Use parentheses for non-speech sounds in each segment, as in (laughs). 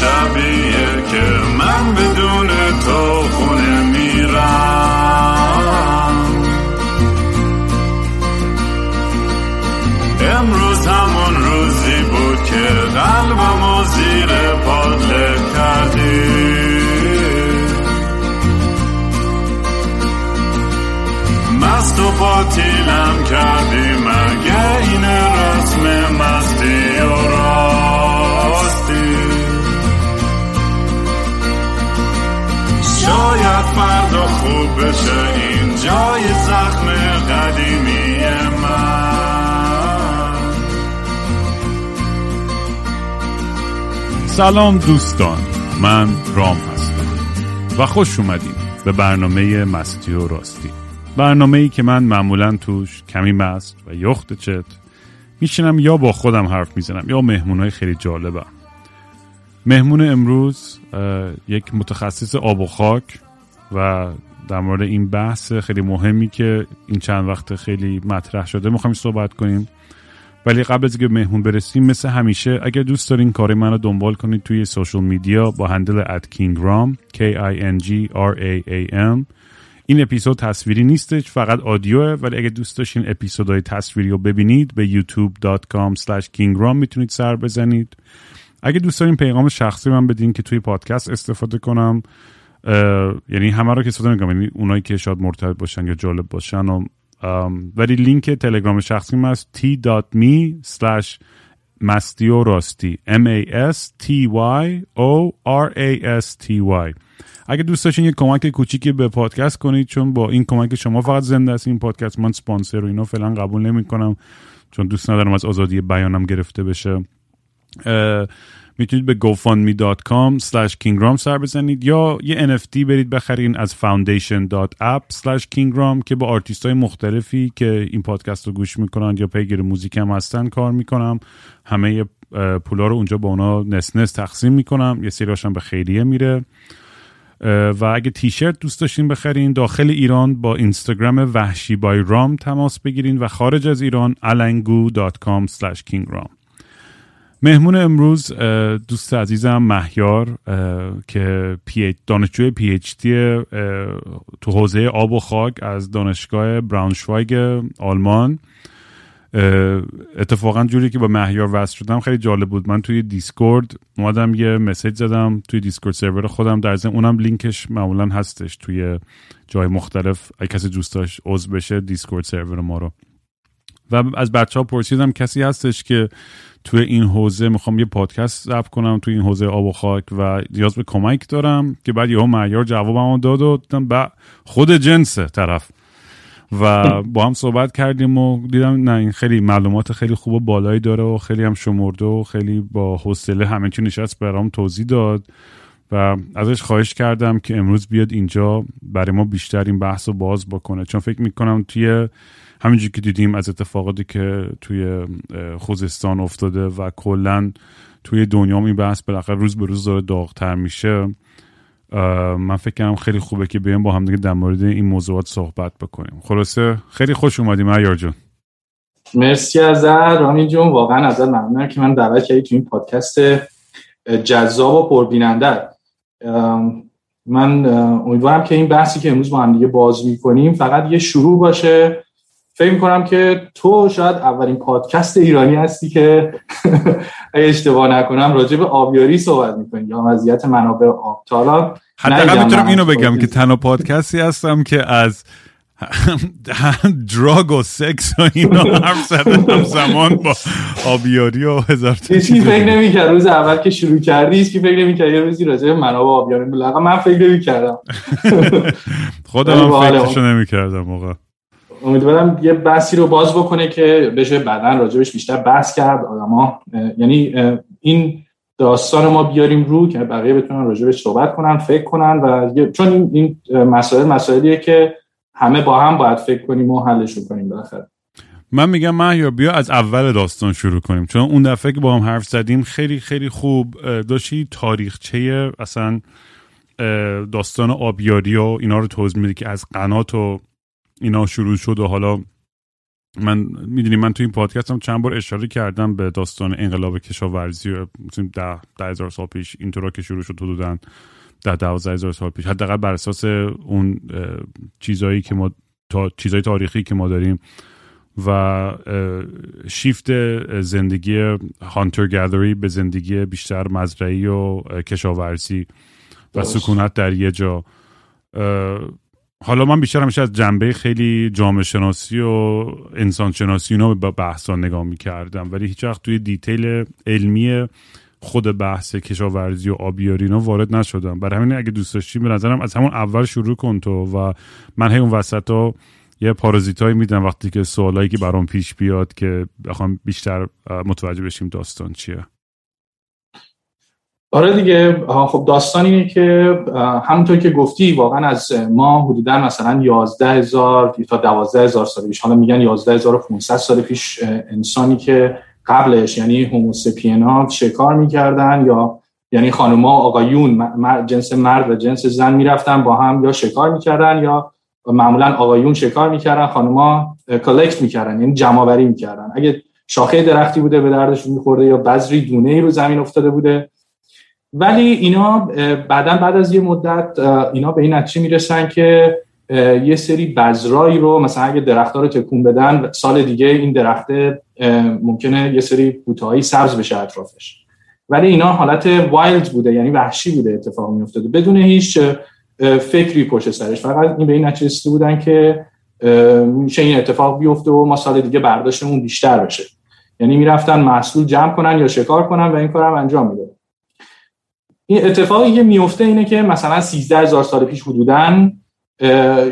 شبیه که من بدون سلام دوستان من رام هستم و خوش اومدیم به برنامه مستی و راستی. برنامه ای که من معمولا توش کمی مست و یخت چت میشینم یا با خودم حرف می‌زنم یا مهمون خیلی جالبم. مهمون امروز یک متخصص آب و خاک و در مورد این بحث خیلی مهمی که این چند وقت خیلی مطرح شده می‌خوایم صحبت کنیم. ولی قبل از که مهمون برسیم مثل همیشه اگر دوست دارین کار من رو دنبال کنید توی social media با handle at Kingraam K I N G R A A M. این اپیزود تصویری نیستش فقط audio ه ولی اگه دوست داشتین اپیزودهای تصویری رو ببینید به youtube.com kingram می‌تونید سر بزنید. اگه دوست دارین پیغام شخصی من بدین که توی پادکست استفاده کنم یعنی همه رو که استفاده نکنم یعنی اونایی که شاید مرتبط باشن یا جالب باشن و ولی لینک تلگرام شخصی من است t.me slash m a s t y o r a s t y. اگه دوست داشتین یه کمک کوچیکی به پادکست کنید چون با این کمک شما فقط زنده است این پادکست من سپانسر و اینا فعلا قبول نمی کنم چون دوست ندارم از آزادی بیانم گرفته بشه. می‌تونید به gofundme.com slash kingram سر بزنید یا یه NFT برید بخرین از foundation.app slash kingram که با آرتیست های مختلفی که این پادکست رو گوش می‌کنن یا پیگیر موزیک هم هستن کار می‌کنم. همه پولا رو اونجا با اونا نس نس تقسیم می‌کنم. یه سری به خیریه میره. و اگه تیشرت دوست داشتین بخرین داخل ایران با اینستاگرام وحشی بای رام تماس بگیرین و خارج از ایران alangoo.com kingram. مهمون امروز دوست عزیزم مهیار که دانشجوی پی اچ دی تو حوزه آب و خاک از دانشگاه براونشوایگ آلمان. اتفاقا جوری که با مهیار وصل شدم خیلی جالب بود. من توی Discord اومدم یه message زدم توی Discord server خودم. در ضمن اونم لینکش معمولا هستش توی جای مختلف. اگه کسی دوست داشت عضو بشه Discord server ما رو. و از بچه ها پرسیدم کسی هستش که توی این حوزه می‌خوام یه پادکست ضبط کنم توی این حوزه آب و خاک و نیاز به کمک دارم که بعد یهو مهیار جوابمو داد و دیدم خود جنسه طرف. و با هم صحبت کردیم و دیدم نه این خیلی معلومات خیلی خوب و بالایی داره و خیلی هم شمرده و خیلی با حوصله همه چی نشست برام توضیح داد و ازش خواهش کردم که امروز بیاد اینجا برای ما بیشتر این بحث رو باز بکنه. چون فکر می‌کنم توی همینجور که دیدیم از اتفاقاتی که توی خوزستان افتاده و کلا توی دنیا این بحث بالاخره روز به روز داره داغتر میشه. من فکر کنم خیلی خوبه که بیایم با هم دیگه در مورد این موضوعات صحبت بکنیم. خلاصه خیلی خوش اومدیم ایار جون مرسی از رامین جون واقعا ازت ممنونم که من دعوت کردی تو این پادکست جذاب و پربیننده. من امیدوارم که این بحثی که امروز با هم دیگه باز می‌کنیم فقط یه شروع باشه. فکر می‌کنم که تو شاید اولین پادکست ایرانی هستی که (laughs) اگه اشتباه نکنم راجع به آبیاری صحبت می‌کنی. یا وضعیت منابع آب. تا حالا حداقل می‌تونم اینو بگم که تنها پادکستی هستم که از (laughs) دراگ و سکس و اینا حرف زدن زمان با آبیاری و هزار هیچی فکر نمی‌کرد. روز اول که شروع کردی هیچ فکر نمی‌کرد یه روزی راجع به منابع آبیاری. بلقا من فکر نمی‌کردم. (laughs) خودم فکرشو نمی‌کردم موقع امیدوارم یه بحثی رو باز بکنه که بشه بعدا راجبش بیشتر بحث کرد. آدما یعنی این داستان ما بیاریم رو که بقیه بتونن راجبش صحبت کنن فکر کنن و چون این مسائل مسائلیه که همه با هم باید فکر کنیم و حلش کنیم بالاخره. من میگم مهیار بیا از اول داستان شروع کنیم. چون اون دفعه که با هم حرف زدیم خیلی خیلی خوب داشتی تاریخچه اصلا داستان آبیاری و اینا رو توضیح میدی که از قنات و اینا شروع شد و حالا من می‌دونی من تو این پادکست هم چند بار اشاره کردم به داستان انقلاب کشاورزی و ده, ده هزار سال پیش اینطورا که شروع شد حدودا ده دوازده هزار سال پیش. حداقل بر اساس اون چیزهایی که ما تا چیزهای تاریخی که ما داریم و شیفت زندگی هانتر گذری به زندگی بیشتر مزرعی و کشاورزی و سکونت در یه جا. حالا من بیشتر همیشه از جنبه خیلی جامعه شناسی و انسان شناسی اینا به بحثا نگاه می‌کردم. ولی هیچ وقت توی دیتیل علمی خود بحث کشاورزی و آبیاری اینا وارد نشدم. برای همین اگه دوست داشتی به نظرم از همون اول شروع کن تو و من هی اون وسط ها یه پارازیتایی میدم وقتی که سوالایی که برام پیش بیاد که بخوام بیشتر متوجه بشیم داستان چیه. آره دیگه خب داستان اینه که همونطور که گفتی واقعا از ما حدودا مثلا 11 هزار تا 12 هزار سال پیش حالا میگن 11 هزار 500 سال پیش انسانی که قبلش یعنی هوموسپینا شکار می‌کردن؟ یا یعنی خانوما آقایون جنس مرد و جنس زن می‌رفتن با هم یا شکار می‌کردن؟ یا معمولا آقایون شکار می‌کردن؟ خانوما کلکت می‌کردن یعنی جمع می‌کردن. اگه شاخه درختی بوده به دردشون میخورده یا بذری دونه ای رو زمین افتاده بوده ولی اینا بعدا بعد از یه مدت اینا به این نتیجه می‌رسن که یه سری بذرایی رو مثلا اگه درختها رو تکون بدن سال دیگه این درخته ممکنه یه سری بوتهایی سبز بشه اطرافش. ولی اینا حالت وایلد بوده یعنی وحشی بوده اتفاق میافتاده. بدون هیچ فکری پشت سرش. فقط این به این نتیجه بودن که میشه این اتفاق بیفته و ما سال دیگه برداشتمون بیشتر بشه. یعنی می‌رفتن محصول جمع کنن یا شکار کنن و این کارم انجام میده این اتفاقی که میفته اینه که مثلا 13 هزار سال پیش حدودن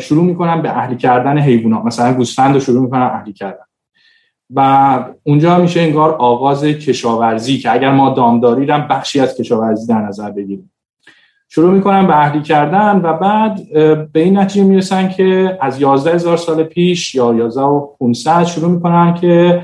شروع می‌کنن به اهلی کردن حیوانات مثلا گوسفند رو شروع می‌کنن اهلی کردن. و اونجا میشه انگار آغاز کشاورزی که اگر ما دامداری هم بخشی از کشاورزی در نظر بگیریم. شروع می‌کنن به اهلی کردن و بعد به این نتیجه می‌رسن که از 11 هزار سال پیش یا 11 و 500 شروع می‌کنن که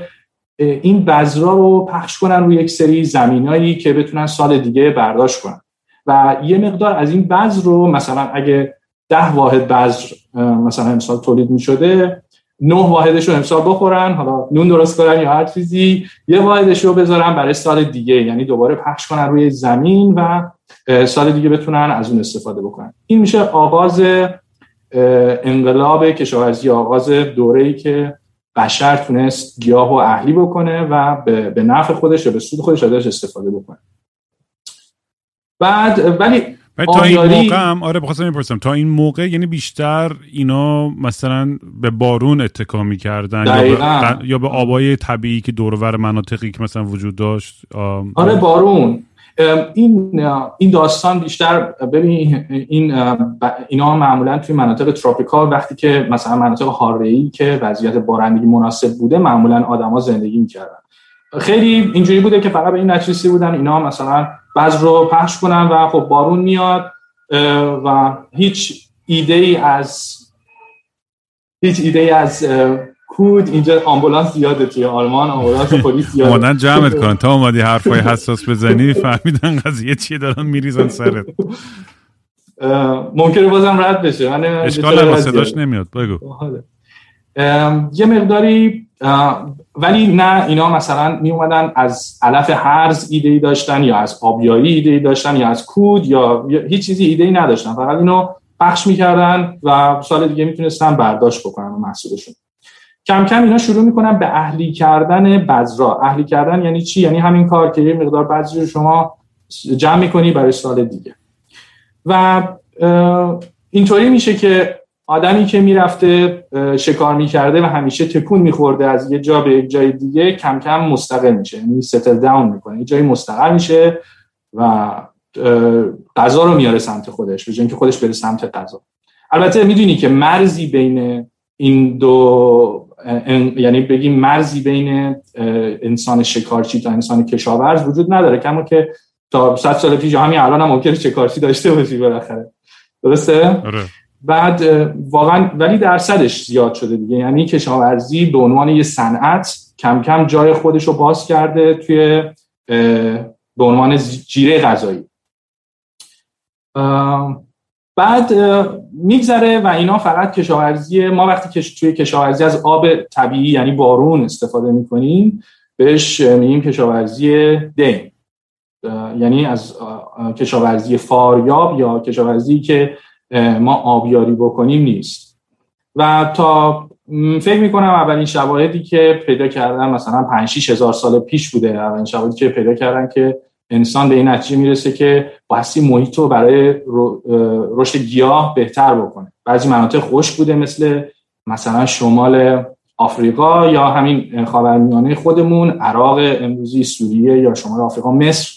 این بذرا رو پخش کنن روی یک سری زمینایی که بتونن سال دیگه برداشت کنن. و یه مقدار از این بذر رو مثلا اگه ده واحد بذر مثلا امسال تولید می شده نه واحدش رو امسال بخورن حالا نون درست کنن یا هر چیزی یه واحدش رو بذارن برای سال دیگه یعنی دوباره پخش کنن روی زمین و سال دیگه بتونن از اون استفاده بکنن. این میشه آغاز انقلاب کشاورزی آغاز دوره‌ای که بشر تونست گیاه و اهلی بکنه و به نفع خودش و به سود خودش ازش استفاده بکنه. بعد ولی تا این موقع هم آره بخواستم می‌پرسم تا این موقع یعنی بیشتر اینا مثلا به بارون اتکا می‌کردن یا به, یا به آبای طبیعی که دورور مناطقی که مثلا وجود داشت آره بارون. این این داستان بیشتر ببین این اینا معمولا توی مناطق تروپیکال وقتی که مثلا مناطق حاره‌ای که وضعیت بارندگی مناسب بوده معمولا آدما زندگی می‌کردن. خیلی اینجوری بوده که فقط به این نتیجه بودن اینا مثلا بعض رو پخش کنن و خب بارون میاد و هیچ ایده ای از هیچ ایده ای از کود اینجا آمبولانس زیاده توی آلمان آمبولانس پلیس زیاده. اومدن جمعت کنن. تا اومدی حرفای حساس بزنی فهمیدن قضیه چیه دارن میریزن سرت. ممکنه بازم رد بشه اشکال هم صداش نمیاد. بگو. یه مقداری ولی نه اینا مثلا می اومدن از علف هرز ایده ای داشتن یا از آبیایی ایده ای داشتن یا از کود یا هیچ چیزی ایده ای نداشتن. فقط اینو پخش می‌کردن و سال دیگه می‌تونستن برداشت بکنن محصولشون. کم کم اینا شروع می‌کنن به اهلی کردن بذرا. اهلی کردن یعنی چی؟ یعنی همین کار که یه مقدار بذر شما جمع می‌کنی برای سال دیگه. و اینطوری میشه که آدمی که می‌رفته شکار می‌کرده و همیشه تکون میخورده از یه جا به یک جای دیگه کم کم مستقل میشه. یعنی ستل داون می‌کنه. یه جایی مستقل میشه و غذا رو میاره سمت خودش به اینکه خودش بره سمت غذا. البته می‌دونی که مرزی بین این دو یعنی بگیم مرزی بین انسان شکارچی تا انسان کشاورز وجود نداره. کما که تا 100 سال پیش همین الان هم ممکنه شکارچی داشته باشی بالاخره. درسته؟ آره. بعد واقعا ولی درصدش زیاد شده دیگه. یعنی کشاورزی به عنوان یه صنعت کم کم جای خودش رو باز کرده توی به عنوان جیره غذایی. بعد میگذره و اینا فقط کشاورزی ما وقتی که توی کشاورزی از آب طبیعی یعنی بارون استفاده می‌کنیم بهش میگیم کشاورزی دین. یعنی از کشاورزی فاریاب یا کشاورزی که ما آبیاری بکنیم نیست. و تا فکر می‌کنم اولین شواهدی که پیدا کردن مثلا 5 6 هزار سال پیش بوده اولین شواهدی که پیدا کردن که انسان به این نتیجه می‌رسه که بایستی محیط رو برای رشد گیاه بهتر بکنه. بعضی مناطق خشک بوده مثل مثلا شمال آفریقا یا همین خاورمیانه خودمون عراق امروزی سوریه یا شمال آفریقا مصر.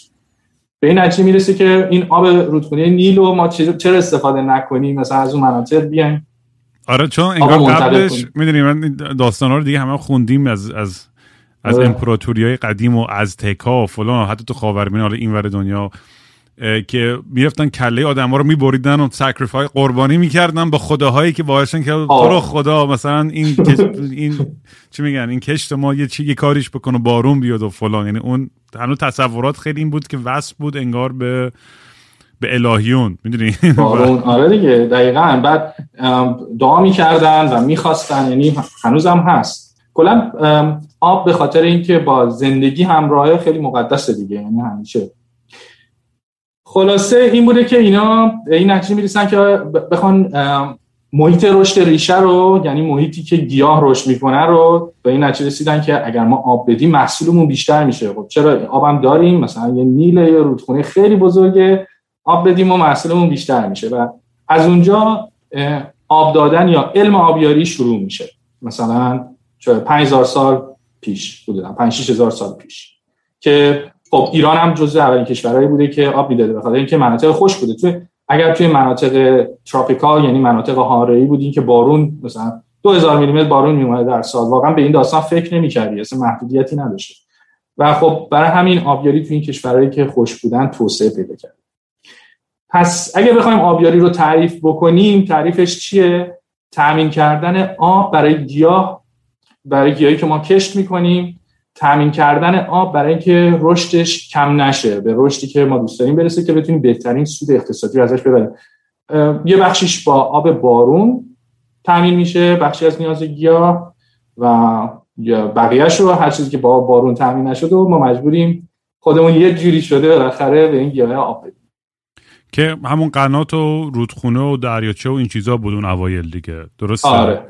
به این نتیجه می‌رسه که این آب رودخونه نیل رو ما چرا استفاده نکنیم؟ مثلا از اون مناطق بیایم. آره چون انگار قبلش می‌دونی من داستان رو دیگه همه خوندیم از از از. امپراتوری های قدیم و آزتکا و فلان حتی تو خاورمیانه حالا اینور دنیا که می‌رفتن کله آدم ها رو میبریدن و sacrifice قربانی می‌کردن با خداهایی که باعثن که تو رو خدا مثلا این این چی میگن این کشت ما یه چی یه کاریش بکنه بارون بیاد و فلان. یعنی اون هنوز تصورات خیلی این بود که وصل بود انگار به به الهیون. می‌دونی؟ بارون. (laughs) آره دیگه دقیقا. بعد دعا می‌کردن و می‌خواستن. یعنی هنوزم هست. کلا آب به خاطر اینکه با زندگی همراه خیلی مقدسه دیگه یعنی همیشه. خلاصه این بوده که اینا این نتیجه می‌رسن که بخوان محیط رشد ریشه رو یعنی محیطی که گیاه رشد می‌کنه رو به این نتیجه رسیدن که اگر ما آب بدیم محصولمون بیشتر میشه. خب چرا آبم داریم؟ مثلا یه نیل یا رودخونه خیلی بزرگه. آب بدیم و محصولمون بیشتر میشه و از اونجا آب دادن یا علم آبیاری شروع میشه. مثلا 5000 سال پیش بودن 5 6000 سال پیش. که خب ایران هم جزو اولین کشورهایی بوده که آب می‌داده. بخاطر اینکه مناطق خوش بوده. توی اگر توی مناطق تروپیکال یعنی مناطق حاره‌ای بودین که بارون مثلا 2000 میلیمتر بارون میومد در سال. واقعا به این داستان فکر نمی‌کردی. اصلا محدودیتی نداشته و خب برای همین آبیاری توی این کشورهایی که خوش بودن توسعه پیدا کرد. پس اگه بخوایم آبیاری رو تعریف بکنیم تعریفش چیه؟ تامین کردن آب برای گیاه برای گیاهی که ما کشت می‌کنیم تامین کردن آب برای اینکه رشدش کم نشه به رشدی که ما دوست داریم برسه که بتونیم بهترین سود اقتصادی رو ازش ببریم. یه بخشیش با آب بارون تامین میشه بخشی از نیاز گیاه و یا بقیهش رو هر چیزی که با بارون تامین نشده و ما مجبوریم خودمون یه جوری شده بالاخره به این گیاه آب بدیم. که همون قنات و رودخونه و دریاچه و این چیزا بود اون اوایل دیگه. درسته؟ آره.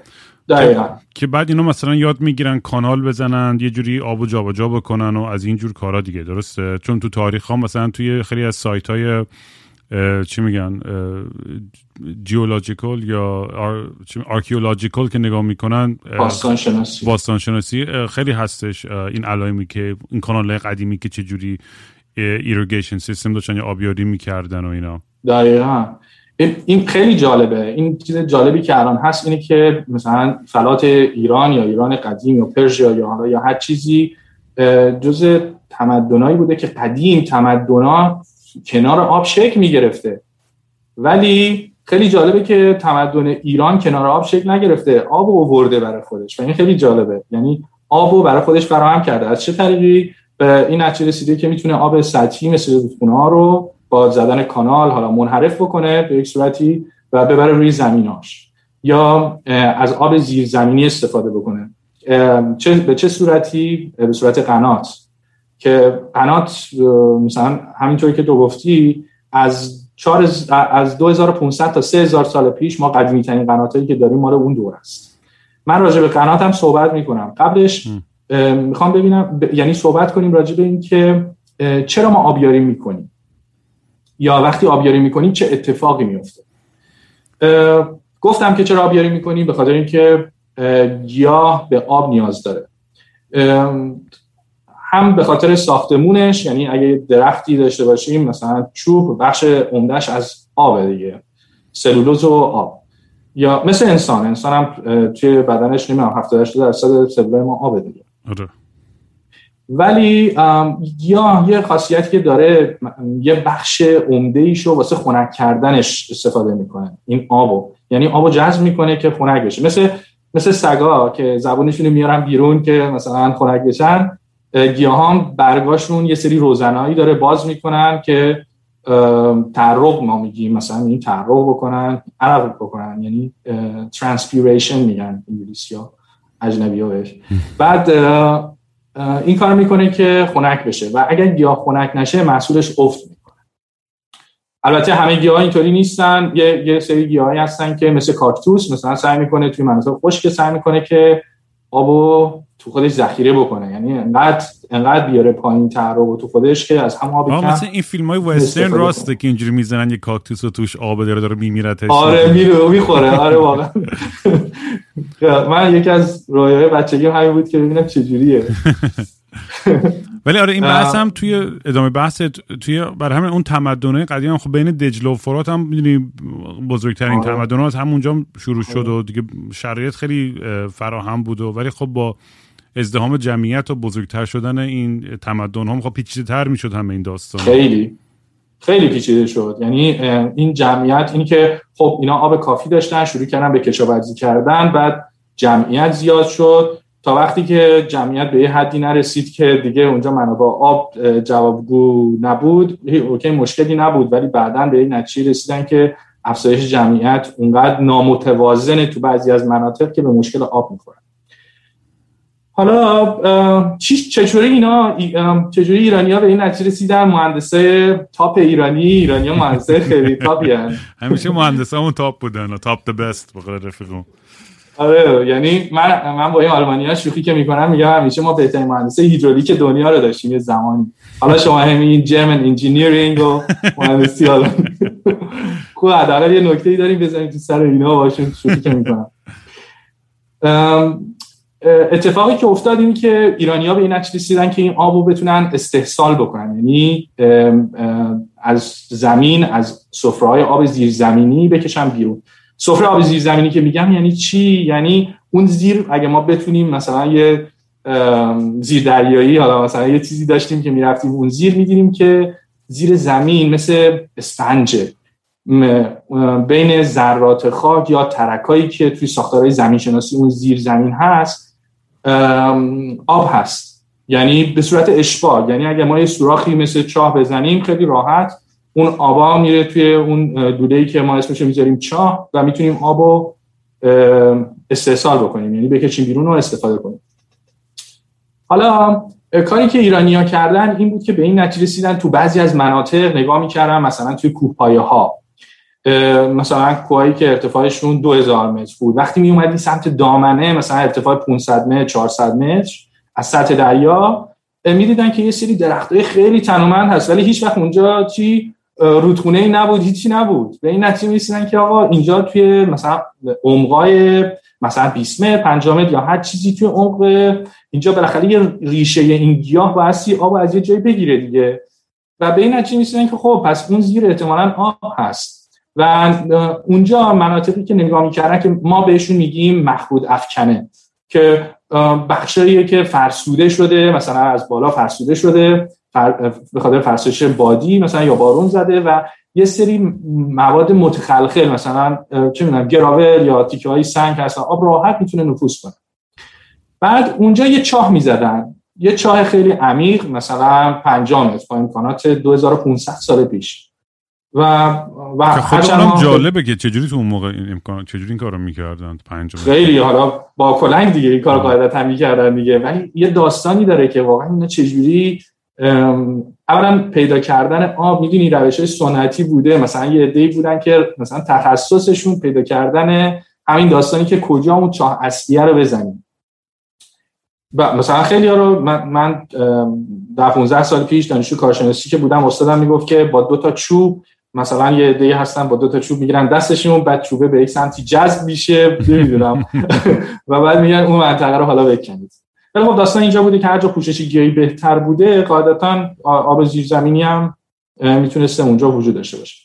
دقیقا. که بعد اینا مثلا یاد می‌گیرن کانال بزنن یه جوری آب و جابجا بکنن و از این جور کارا دیگه درسته؟ چون تو تاریخ ها مثلا توی خیلی از سایت های چی میگن geological یا archaeological که نگاه می‌کنن باستان شناسی باستان شناسی خیلی هستش این علائمی که این کانال قدیمی که چه جوری irrigation system داشتن یا آبیاری می‌کردن و اینا. دقیقا. این خیلی جالبه. این چیز جالبی که الان هست اینه که مثلا فلات ایران یا ایران قدیم یا Persia یا یا هر چیزی جز تمدنایی بوده که قدیم تمدنا کنار آب شکل می‌گرفته. ولی خیلی جالبه که تمدن ایران کنار آب شکل نگرفته. آب ورده برای خودش. و این خیلی جالبه. یعنی آب برای خودش فراهم کرده. از چه طریقی؟ به این نتیجه رسیده که می‌تونه آب سطحی مثل رودخونه ها رو با زدن کانال حالا منحرف بکنه به یک صورتی و ببره روی زمیناش. یا از آب زیرزمینی استفاده بکنه. چه به چه صورتی؟ به صورت قنات. که قنات مثلا همینطوری که تو گفتی از چار از 2500 تا 3000 سال پیش ما قدیمی ترین قناتایی که داریم مال اون دور است. من راجع به قنات هم صحبت می‌کنم. قبلش می‌خوام ببینم یعنی صحبت کنیم راجع به این که چرا ما آبیاری می‌کنیم؟ یا وقتی آبیاری می‌کنیم چه اتفاقی میفته گفتم که چرا آبیاری می‌کنیم به خاطر اینکه گیاه به آب نیاز داره. هم به خاطر ساختمونش یعنی اگه درختی داشته باشیم مثلا چوب بخش عمدهش از آب دیگه سلولوز و آب. یا مثل انسان انسان هم توی بدنش نمی‌دونم 70 درصد سلول ما آب دیگه. آره. ولی گیاه یه خاصیتی که داره یه بخش عمده ایشو واسه خنک کردنش استفاده می‌کنه این آبو. یعنی آبو جذب می‌کنه که خنک بشه. مثل مثل سگا که زبونشون میارن بیرون که مثلا خنک بشن گیاه هم برگاشون یه سری روزنایی داره باز می‌کنن که تعرق ما میگیم. مثلا این تعرق بکنن عرق بکنن. یعنی transpiration میگن انگلیسی ها اجنبی ها بهش. بعد این کار می‌کنه که خنک بشه و اگر گیاه خنک نشه محصولش افت می‌کنه. البته همه گیاه اینطوری نیستن. یه, یه سری گیاهی هستن که مثل کاکتوس مثلا سعی می‌کنه توی مناطق خشک سعی می‌کنه که آبو تو خودش ذخیره بکنه. یعنی انقدر انقدر بیاره پایین تر و تو خودش که از هم آب کم مثلا این فیلم های وسترن راسته که اینجوری می‌زنن یه کاکتوس و توش آب داره داره میمیرتش. آره میره می‌خوره. آره واقعا. (laughs) من یکی از رویای بچگی همین بود که ببینم چجوریه. (laughs) ولی آره این بحث هم توی ادامه بحث توی برای همین اون تمدن‌های قدیم خب بین دجله و فرات هم می‌دونی بزرگترین آره. تمدنات همونجا شروع شد و دیگه شرایط خیلی فراهم بود و ولی خب با ازدهام جمعیت و بزرگتر شدن این تمدن هم خب پیچیده تر می‌شد همه این داستان خیلی. خیلی پیچیده شد. یعنی این جمعیت اینی که خب اینا آب کافی داشتن شروع کردن به کشاورزی کردن بعد جمعیت زیاد شد. تا وقتی که جمعیت به یه حدی نرسید که دیگه اونجا منابع آب جوابگو نبود اوکی مشکلی نبود ولی بعدا به این نتیجه رسیدن که افزایش جمعیت اونقدر نامتوازنه تو بعضی از مناطق که به مشکل آب می‌خوره. حالا چجوری اینا چجوری ایرانی ها به این نتیجه رسیدن؟ مهندسه تاپ ایرانی ایرانی ها مهندسه خیلی تاپی هن. همیشه مهندسه همون تاپ بودن تاپ the best بقیل رفیقون آره یعنی من من با این آلمانی ها شوخی که می‌کنم میگم همیشه ما بهترین مهندسه هیدرولیک دنیا رو داشتیم یه زمانی. حالا شما همین German engineering و مهندسی آلمانی (laughs) خوب حداقل یه نکته داریم بزنیم تو سر اینا باشون شوخی که می‌کنم. اتفاقی که افتاد اینه که ایرانیا به این نتیجه رسیدن که این آبو بتونن استحصال بکنن. یعنی از زمین از سفره‌های آب زیرزمینی بکشن بیرون. سفره آب زیرزمینی که میگم یعنی چی؟ یعنی اون زیر اگه ما بتونیم مثلا یه زیر دریایی حالا مثلا یه چیزی داشتیم که می‌رفتیم اون زیر می‌دیدیم که زیر زمین مثل اسفنجه بین ذرات خاک یا ترکایی که توی ساختارهای زمین شناسی اون زیر زمین هست آب هست. یعنی به صورت اشبال یعنی اگه ما یه سوراخی مثل چاه بزنیم خیلی راحت اون آبا میره توی اون دوده که ما اسمش می‌ذاریم چاه و می‌تونیم آبو استحصال بکنیم. یعنی بکشیم بیرون و استفاده کنیم. حالا کاری که ایرانی ها کردن این بود که به این نتیجه رسیدن تو بعضی از مناطق نگاه می‌کردن مثلا توی کوهپایه ها مثلا کوهایی که ارتفاعشون 2000 متر بود. وقتی می اومدی سمت دامنه مثلا ارتفاع 500 متر 400 متر از سطح دریا می‌دیدن که یه سری درختای خیلی تنومند هست. ولی هیچ وقت اونجا چی رودخونه ای نبود هیچی نبود. به این نتیجه می‌رسیدن که آقا اینجا توی مثلا عمقای مثلا 20 متر 5 متر یا هر چیزی توی عمق اینجا بالاخره یه ریشه این گیاه بایستی آب از یه جایی بگیره دیگه. و به این نتیجه می‌رسیدن که خب پس اون زیر احتمالاً آب هست. و اونجا مناطقی که نگاه می‌کردن که ما بهشون میگیم مخرود افکنه که بخشاییه که فرسوده شده مثلا از بالا فرسوده شده به خاطر فرسایش بادی مثلا یا بارون زده و یه سری مواد متخلخل مثلا چه می‌دونم گراول یا تیکه های سنگ هستن آب راحت می‌تونه نفوذ کنه. بعد اونجا یه چاه می‌زدن. یه چاه خیلی عمیق مثلا 5 متر با امکانات 2500 سال پیش. و و خب جالبه که چجوری تو اون موقع این امکان چجوری این کارو می‌کردن؟ پنج خیلی حالا با کلنگ دیگه این کارو قاعدتا می‌کردن دیگه. ولی یه داستانی داره که واقعا اینا چجوری اولا پیدا کردن آب می‌دونی روش های سنتی بوده. مثلا یه عده‌ای بودن که مثلا تخصصشون پیدا کردن همین داستانی که کجا اون چاه اصلیه رو بزنیم. مثلا خیلی ها رو من, من در 15 سال پیش دانشجو کارشناسی که بودم استادم می‌گفت که با دو تا چوب مثلا یه عده هستن با دو تا چوب می‌گیرن دستشون بعد چوبه به یک سمتی جذب میشه نمی‌دونم. (laughs) و بعد میگن اون منطقه رو حالا بکنید. ولی خب داستان اینجا بوده که هر جا پوشش گیاهی بهتر بوده قاعدتا آب زیرزمینی هم می‌تونسته اونجا وجود داشته باشه.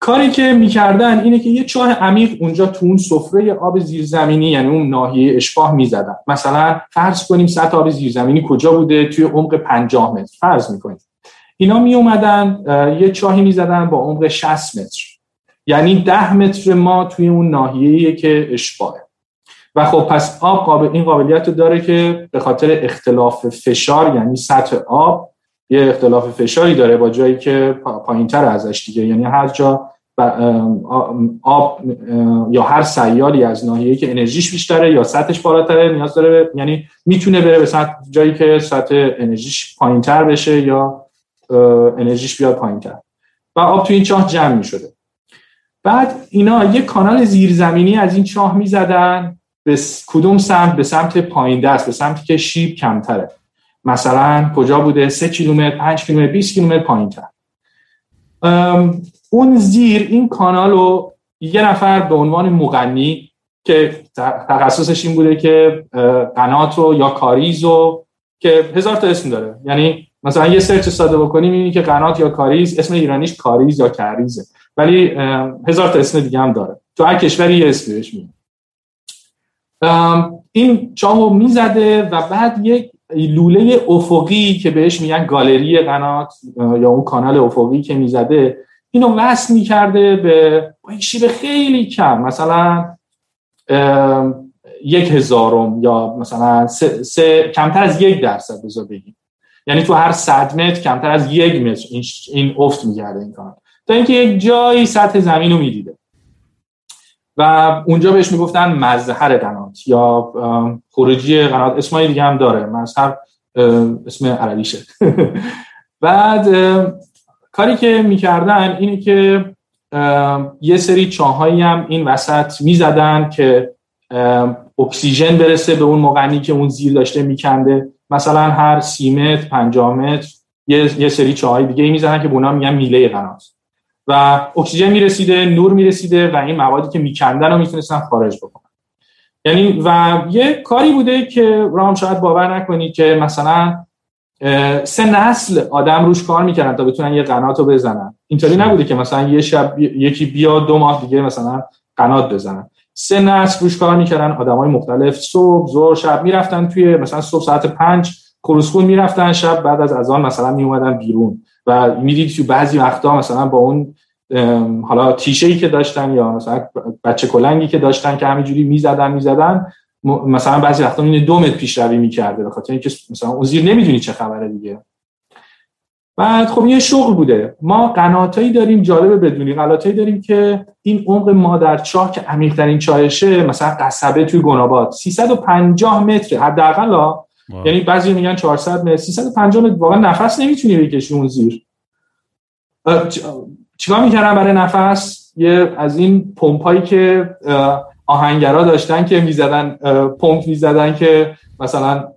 کاری که می‌کردن اینه که یه چاه عمیق اونجا تو اون سفره آب زیرزمینی یعنی اون ناحیه اشباه می‌زدن. مثلا فرض کنیم سطح آب زیرزمینی کجا بوده؟ توی عمق 50 متر. فرض می‌کنیم اینا می اومدن یه چاهی می‌زدن با عمق 60 متر. یعنی 10 متر ما توی اون ناحیه‌ای که اشباهه. و خب پس آب قابل این قابلیت رو داره که به خاطر اختلاف فشار یعنی سطح آب یه اختلاف فشاری داره با جایی که پایینتر ازش دیگه. یعنی هر جا آب یا هر سیالی از ناحیه‌ای که انرژیش بیشتره یا سطحش بالاتره نیاز داره یعنی می‌تونه بره به سطح جایی که سطح انرژیش پایینتر بشه یا انرژیش بیاد پایینتر و آب تو این چاه جمع می‌شده. بعد اینا یه کانال زیرزمینی از این چاه می‌زدن به کدوم سمت؟ به سمت پایین دست به سمتی که شیب کمتره. مثلا کجا بوده؟ 3 کیلومتر 5 کیلومتر 20 کیلومتر پایینتر اون زیر این کانال رو یه نفر به عنوان مغنی که تخصصش این بوده که قنات و یا کاریز و که هزار تا اسم داره. یعنی مثلا یه سرچ ساده بکنی می‌بینی که قنات یا کاریز اسم ایرانیش کاریز یا کریزه ولی هزار تا اسم دیگه هم داره. تو هر کشوری یه اسمی بهش این چاهو می‌زده و بعد یک لوله افقی که بهش میگن گالری قنات یا اون کانال افقی که می‌زده اینو وصل می‌کرده به با یک شیب خیلی کم. مثلا یک هزارم یا مثلا سه, کمتر از یک درصد بذار بگیم. یعنی تو هر صد متر کمتر از یک متر این, افت میگرده این کانال تا اینکه یک جایی سطح زمین رو می‌دیده. و اونجا بهش می‌گفتن مظهر قنات یا خروجی قنات. اسمای دیگه هم داره. مظهر اسم عربیشه. (laughs) بعد کاری که می‌کردن اینه که یه سری چاهایی هم این وسط می‌زدن که اکسیژن برسه به اون مغنی که اون زیر داشته میکنده. مثلا هر سی متر پنجاه متر یه, یه سری چاهای دیگه می‌زنن که به اونا میگن میله قنات و اکسیژن می‌رسیده نور می‌رسیده و این موادی که میکندن رو می‌تونستن خارج بکنن. یعنی و یه کاری بوده که رام شاید باور نکنید که مثلا سه نسل آدم روش کار می‌کردن تا بتونن یه قنات رو بزنن. اینطوری نبوده که مثلا یه شب یکی بیا دو ماه دیگه مثلا قنات بزنن. سه نسل روش کار می‌کردن های مختلف. صبح زور شب می‌رفتن توی مثلا صبح ساعت پنج کروسخون می‌رفتن شب بعد از اذان مثلا میومدن بیرون. و می‌دید تو بعضی وقتا مثلا با اون حالا تیشه ای که داشتن یا مثلا بچه کلنگی که داشتن که همینجوری می‌زدن می‌زدن مثلا بعضی وقتا این دو متر پیشروی می‌کرده. به خاطر اینکه مثلا اون زیر نمی‌دونی چه خبره دیگه. بعد خب یه شغل بوده. ما قناتایی داریم جالبه بدونی. قناتایی داریم که این عمق مادر چاه که عمیق ترین چاهشه مثلا قصبه توی گناباد. 350 متر حداقل یعنی بعضی میگن 400 متر. 350 متر واقعا نفس نمی‌تونی بکشی اون زیر. چیکار می‌کردن برای نفس؟ یه از این پمپایی که آهنگرا داشتن که می‌زدن پمپ می‌زدن که مثلا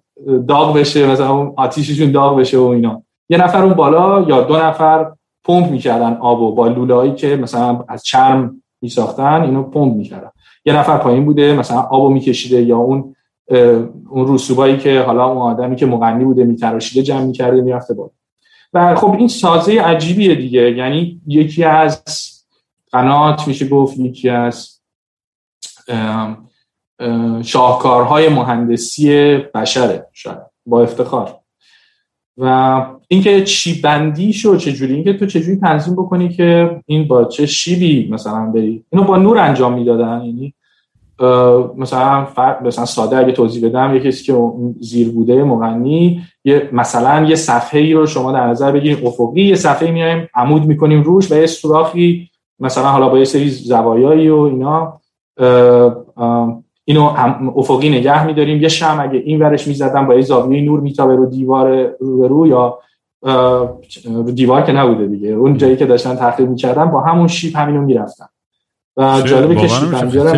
داغ بشه مثلا اون آتیششون داغ بشه و اینا. یه نفر اون بالا یا دو نفر پمپ می‌کردن آبو با لولهایی که مثلا از چرم میساختن اینو پمپ می‌کردن. یه نفر پایین بوده مثلا آبو میکشیده یا اون اون رسوبایی که حالا اون آدمی که مغنی بوده میتراشیده جمع می‌کرده می‌رفته بالا. و خب این سازه عجیبیه دیگه. یعنی یکی از قنات میشه گفت یکی از شاهکارهای مهندسی بشره شاید با افتخار. و اینکه چی بندی شو چجوری؟ اینکه تو چجوری تنظیم بکنی که این با چه شیبی مثلا بری؟ اینو با نور انجام می‌دادن. یعنی مثلا مثلا ساده اگه توضیح بدم یه کسی که زیر بوده مغنی یه مثلا یه صفحه ای رو شما در نظر بگیرید افقی یه صفحه میایم عمود می‌کنیم روش و یه سوراخی مثلا حالا با یه سری زوایایی و اینا اینو افقی نگه میداریم. یه شم اگه این ورش می‌زدن با یه زاویه نور میتابه رو دیوار رو رو یا رو دیوار که نبوده دیگه. اون جایی که داشتن تخریب می‌کردن با همون شیپ همینو می‌رفتن. و جالبه که شیپ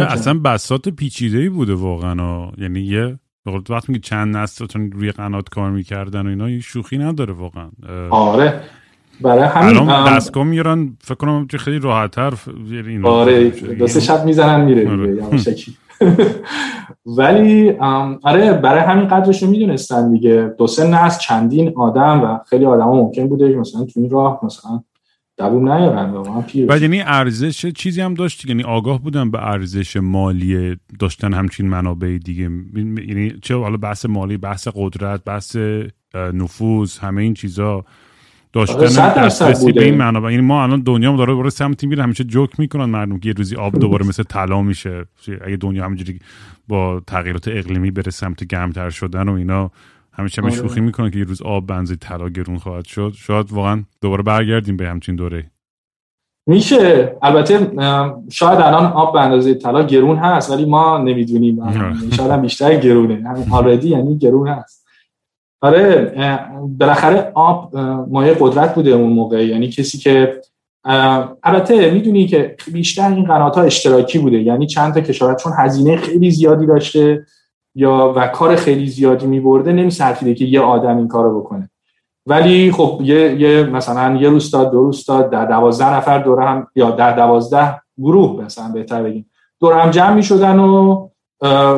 اصلا بساط پیچیده ای بوده واقعا. یعنی یه وقتی که چند نسل روی قنات کار می‌کردن و اینا یه شوخی نداره واقعا. آره. برای همین الان دستگاه میارن فکر کنم خیلی راحت‌تر یعنی آره. دو سه شب می‌زنن میره دیگه آره. (laughs) (laughs) ولی آره برای همین قدرش رو می‌دونستن دیگه. دو سه نسل چندین آدم و خیلی آدم ها ممکن بوده که مثلا تو این راه مثلا دووم نیارن و یعنی ارزش چیزی هم داشت یعنی آگاه بودن به ارزش مالی داشتن همچین منابع دیگه؟ یعنی چه حالا بحث مالی بحث قدرت بحث نفوذ همه این چیزا. داشتن آره، دسترسی به این معنا. یعنی ما الان دنیا داره برای سمتی میره همیشه جوک می‌کنن مردم که یه روزی آب دوباره مثل طلا میشه. اگه دنیا همینجوری با تغییرات اقلیمی بره سمت گرمتر شدن و اینا همیشه همه آره. شوخی می‌کنه که یه روز آب بنزین طلا گرون خواهد شد. شاید واقعا دوباره برگردیم به همچین دوره. میشه. البته شاید الان آب به اندازه طلا گرون هست ولی ما نمی‌دونیم. آره. شاید هم بیشتر گرونه. (laughs) همین یعنی گرون هست. آره بالاخره آب مایه قدرت بوده اون موقع. یعنی کسی که البته می‌دونی که بیشتر این قنات ها اشتراکی بوده. یعنی چند تا کشاورز چون هزینه خیلی زیادی داشته یا و کار خیلی زیادی میبرده نمیصرفیده که یه آدم این کارو بکنه. ولی خب یه, یه مثلا یه روستا دو روستا در دوازده نفر دور هم یا در دوازده گروه مثلا بهتر بگیم دور هم جمع می شدن و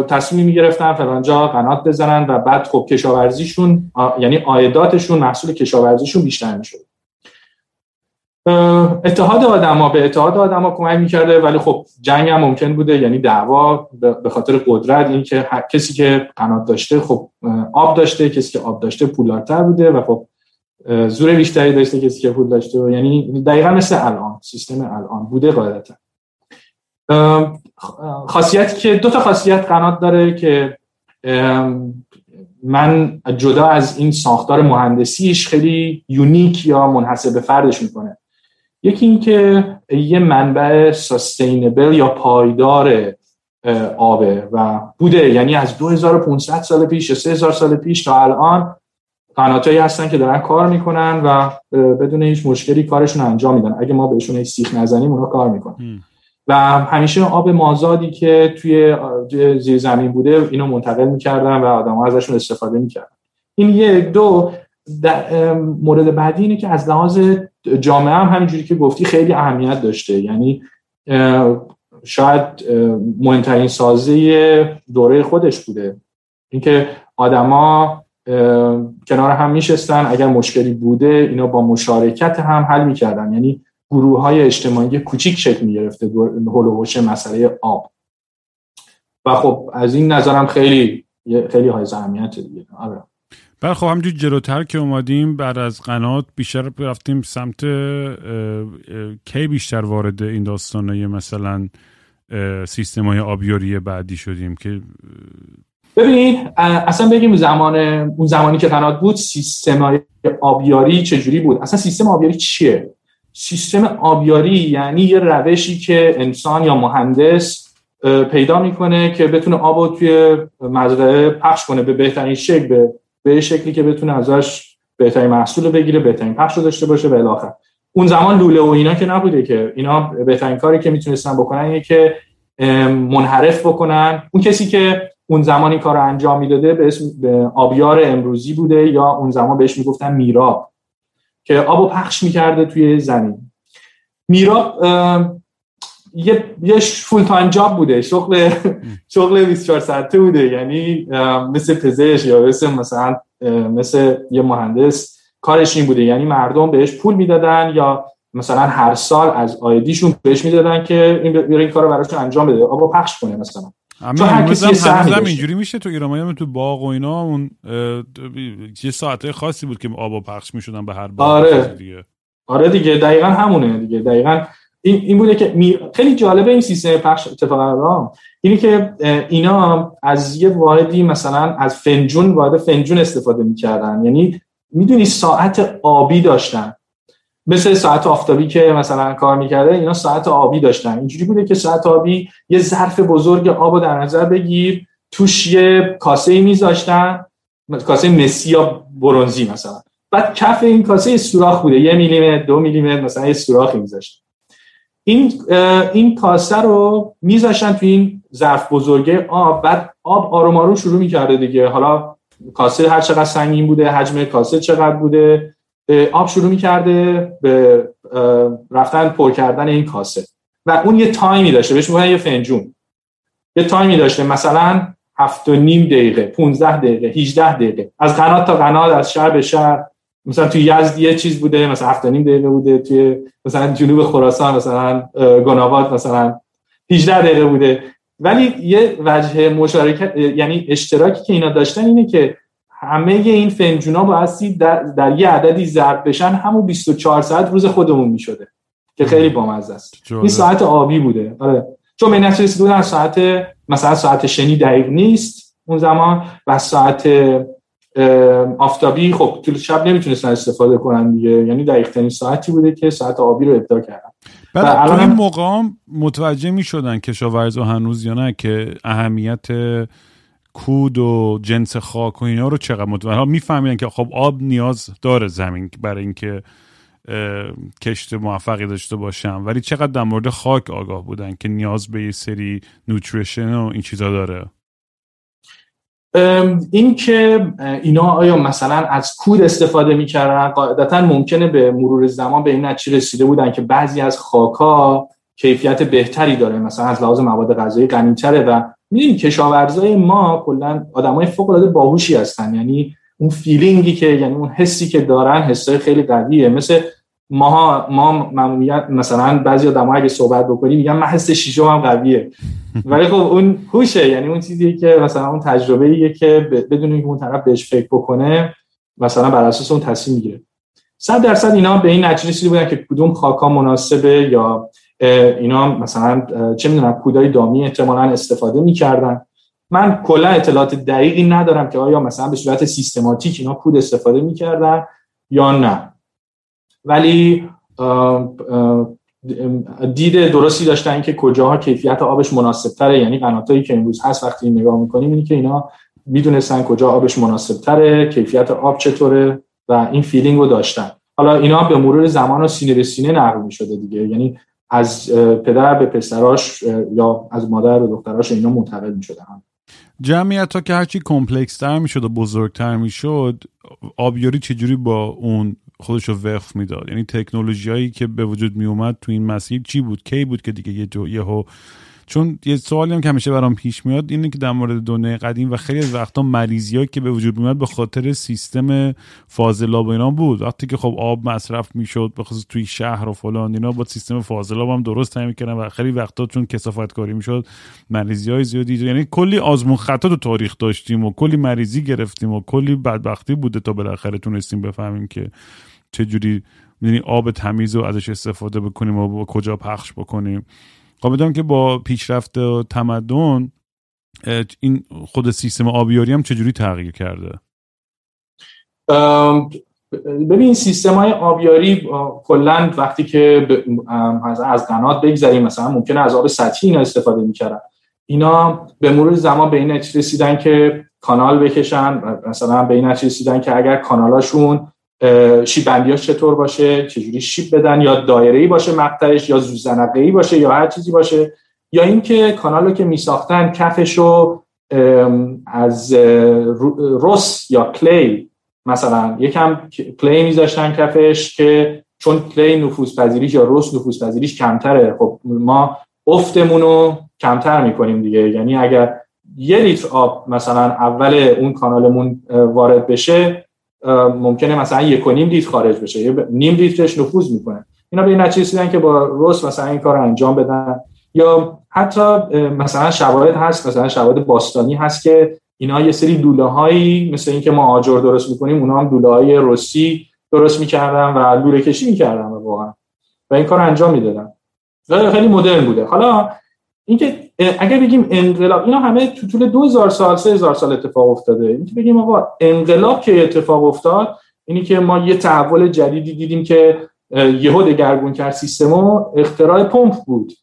تصمیم می گرفتن فلانجا قنات بزنن و بعد خب کشاورزیشون یعنی عایداتشون محصول کشاورزیشون بیشتر می شد اتحاد آدما به اتحاد آدما کمک می‌کرده ولی خب جنگ هم ممکن بوده یعنی دعوا به خاطر قدرت این که هر کسی که قنات داشته خب آب داشته کسی که آب داشته پولدارتر بوده و خب زور بیشتری داشته کسی که پول داشته و یعنی دقیقا مثل الان سیستم الان بوده قاعدتا. خاصیتی که دو تا خاصیت قنات داره که من جدا از این ساختار مهندسیش خیلی یونیک یا منحصر به فردش می‌کنه. یکی این که یه منبع سستینبل یا پایدار آبه و بوده. یعنی از 2500 سال پیش یا 3000 سال پیش تا الان قناتایی هستن که دارن کار می‌کنن و بدون هیچ مشکلی کارشون انجام میدن. اگه ما بهشون سیخ نزنیم اونا کار می‌کنن. و همیشه آب مازادی که توی زیر زمین بوده اینو منتقل می‌کردن و آدم ازشون استفاده می‌کردن. این یک دو مورد بعدی اینه که از لحاظ جامعه هم همینجوری که گفتی خیلی اهمیت داشته. یعنی شاید مهمترین سازه دوره خودش بوده. اینکه آدما کنار هم میشستن اگر مشکلی بوده اینا با مشارکت هم حل می‌کردن. یعنی گروه های اجتماعی کوچیک شکل می‌گرفته هول و حوش مسئله آب. و خب از این نظرم خیلی خیلی های اهمیت دیگه. آره. بعد خب همجور جلوتر که اومدیم بعد از قنات بیشتر رفتیم سمت اه، اه، کی بیشتر وارد این داستانه مثلا سیستم های آبیاری بعدی شدیم که ببین اصلا بگیم زمان اون زمانی که قنات بود سیستم های آبیاری چجوری بود؟ اصلا سیستم آبیاری چیه؟ سیستم آبیاری یعنی یه روشی که انسان یا مهندس پیدا می‌کنه که بتونه آب رو توی مزرعه پخش کنه به بهترین شکل به, به شکلی که بتونه ازش بهترین محصول بگیره بهترین پخش رو داشته باشه الی آخر اون زمان لوله و اینا که نبوده که اینا بهترین کاری که می‌تونستن بکنن اینه که منحرف بکنن. اون کسی که اون زمان این کار رو انجام می‌داده به اسم به آبیار امروزی بوده یا اون زمان بهش می‌گفتن میراب. که آبو پخش می‌کرده توی زمین. میرابم، یه یه full-time job بوده شغل (laughs) شغل 24 ساعته بوده. یعنی مثل پزشک یا مثل مثلا مثل یه مهندس کارش این بوده. یعنی مردم بهش پول می‌دادن یا مثلا هر سال از آیدیشون بهش می‌دادن که این این کارو براشون انجام بده. آبو پخش کنه مثلا. چون هر کسی داشته. اینجوری میشه تو ایران. من تو باغ و اینا اون یه ساعته خاصی بود که آب پخش می‌شدن به هر باغ آره. دیگه. آره دیگه. دقیقا همونه دیگه. دقیقا این, این بوده که می... خیلی جالبه این سیستم پخش اتفاقا را اینی که اینا از یه واحدی مثلا از فنجون واحد فنجون استفاده می‌کردن. یعنی می‌دونی ساعت آبی داشتن. مثل ساعت آفتابی که مثلا کار می‌کرده اینا ساعت آبی داشتن. اینجوری بوده که ساعت آبی یه ظرف بزرگ آب رو در نظر بگیر توش یه کاسه میذاشتن کاسه مسی یا برونزی مثلا. بعد کف این کاسه سوراخ بوده یه میلیمتر دو میلیمتر مثلا یه سوراخی میذاشت. این این کاسه رو میذاشتن تو این ظرف بزرگه آب بعد آب آروم آروم شروع می‌کرده دیگه. حالا کاسه هر چقدر سنگین بوده حجم کاسه چقدر بوده؟ آب شروع می‌کرده به رفتن پر کردن این کاسه. و اون یه تایمی داشته بهش میگن یه فنجون. یه تایمی داشته مثلا هفت و نیم دقیقه 15 دقیقه 18 دقیقه. از قنات تا قنات از شهر به شهر. مثلا توی یزد یه چیز بوده مثلا هفت و نیم دقیقه بوده. توی مثلا جنوب خراسان مثلا گناباد مثلا 18 دقیقه بوده. ولی یه وجه مشارکت یعنی اشتراکی که اینا داشتن اینه که همه این فنجونا بایستی در, در یه عددی ضرب بشن. همون 24 ساعت روز خودمون می‌شده که خیلی بامزه است. این ساعت آبی بوده. آره. چون به نتیجه رسیده بودن ساعت مثلا ساعت شنی دقیق نیست اون زمان و ساعت آفتابی خب طول شب نمی‌تونستن استفاده کنن دیگه. یعنی دقیق ترین ساعتی بوده که ساعت آبی رو ابداع کردن. بعد تو این مقام متوجه می شدن کشاورزا هنوز یا نه که اهمیت کود و جنس خاک و اینا رو چقدر متوجه میفهمیدن که خب آب نیاز داره زمین برای اینکه کشت موفقی داشته باشم ولی چقدر در مورد خاک آگاه بودن که نیاز به یه سری نوتریشن و این چیزا داره؟ این که اینا آیا مثلا از کود استفاده می‌کردن؟ قاعدتا ممکنه به مرور زمان به این نتیجه رسیده بودن که بعضی از خاکا کیفیت بهتری داره مثلا از لحاظ مواد غذایی غنیتره و می‌دونید کشاورزای ما کلا آدمای فوق العاده باهوشی هستن. یعنی اون فیلینگی که یعنی اون حسی که دارن حسای خیلی قویه. مثل ما ما معمولیت مثلا بعضی آدم‌ها اگه صحبت بکنیم میگن من حس شیشم هم قویه. (laughs) ولی خب اون هوشه. یعنی اون چیزی که مثلا اون تجربه ایه که بدون اینکه اون طرف بهش فکر بکنه مثلا بر اساس اون تصمیم می‌گیره. صد درصد اینا به این نتیجه رسیده بودن که کدوم خاکا مناسبه یا اینا مثلا چه می‌دونم کودای دامی احتمالا استفاده می‌کردن. من کلا اطلاعات دقیقی ندارم که آیا مثلا به صورت سیستماتیک اینا کود استفاده می‌کردن یا نه. ولی دید درستی داشتن که کجاها کیفیت آبش مناسب تره یعنی قناتایی که امروز هست وقتی نگاه می‌کنیم اینی که اینا می‌دونستن کجا آبش مناسب تره کیفیت آب چطوره و این feeling رو داشتن. حالا اینا به مرور زمان و سینه به سینه نقل می‌شده دیگه. یعنی از پدر به پسراش یا از مادر به دختراش اینا منتقل می‌شده هم جمعیت ها که هرچی complex تر می‌شد و بزرگتر می‌شد آبیاری چجوری با اون خودش رو وفق می‌داد؟ یعنی تکنولوژی هایی که به وجود می اومد تو این مسیر چی بود؟ کی بود که دیگه یه جو یهو چون یه سوالی هم که همیشه برام پیش میاد اینه که در مورد دنیای قدیم و خیلی از وقتا مریضی که به وجود میاد به خاطر سیستم فاضلاب و اینا بود. وقتی که خب آب مصرف می‌شد به خصوص توی شهر و فلان اینا با سیستم فاضلاب هم درست تعیین می‌کردن و خیلی وقتا چون کسافت کاری می‌شد مریضی های زیادی یعنی کلی آزمون خطا تو تاریخ داشتیم و کلی مریضی گرفتیم و کلی بدبختی بوده تا بالاخره تونستیم بفهمیم که چه جوری یعنی آب تمیز رو ازش استفاده بکنیم و با کجا پخش بکنیم. خب که با پیشرفت تمدن این خود سیستم آبیاری هم چجوری تغییر کرده؟ ببین سیستم های آبیاری کلا وقتی که از قنات بگذریم مثلا ممکنه از آب سطحی اینا استفاده می‌کردن. اینا به مرور زمان به این رسیدن که کانال بکشن مثلا به این رسیدن که اگر کانالاشون شیب بندیاش چطور باشه؟ چجوری شیب بدن؟ یا دایره باشه مقطعش؟ یا زوزنقه ای باشه؟ یا هر چیزی باشه؟ یا اینکه کانال رو که می ساختن کفش رو از رس یا کلی. مثلا یکم کلی میذاشتن کفش که چون کلی نفوذ پذیریش یا رس نفوذ پذیریش کمتره. خب ما افتمون رو کمتر می‌کنیم دیگه. یعنی اگر یه لیتر آب مثلا اول اون کانالمون وارد بشه ممکنه مثلا یک و نیم لیتر خارج بشه یه نیم لیترش نفوذ می‌کنه. اینا به این نتیجه که با رس مثلا این کار انجام بدن. یا حتی مثلا شواهد هست مثلا شواهد باستانی هست که اینا یه سری دوله هایی مثل اینکه ما آجر درست می‌کنیم اونا هم دوله های رسی درست می‌کردن و لوله کشی می‌کردن واقعا. و این کار انجام می‌دادن. خیلی مدرن بوده. حالا اینکه اگر بگیم انقلاب اینا همه تو طول 2000 سال 3000 سال اتفاق افتاده. اینکه بگیم آقا انقلاب که اتفاق افتاد اینی که ما یه تحول جدیدی دیدیم که یهو دگرگون کرد سیستم و اختراع پمپ بود.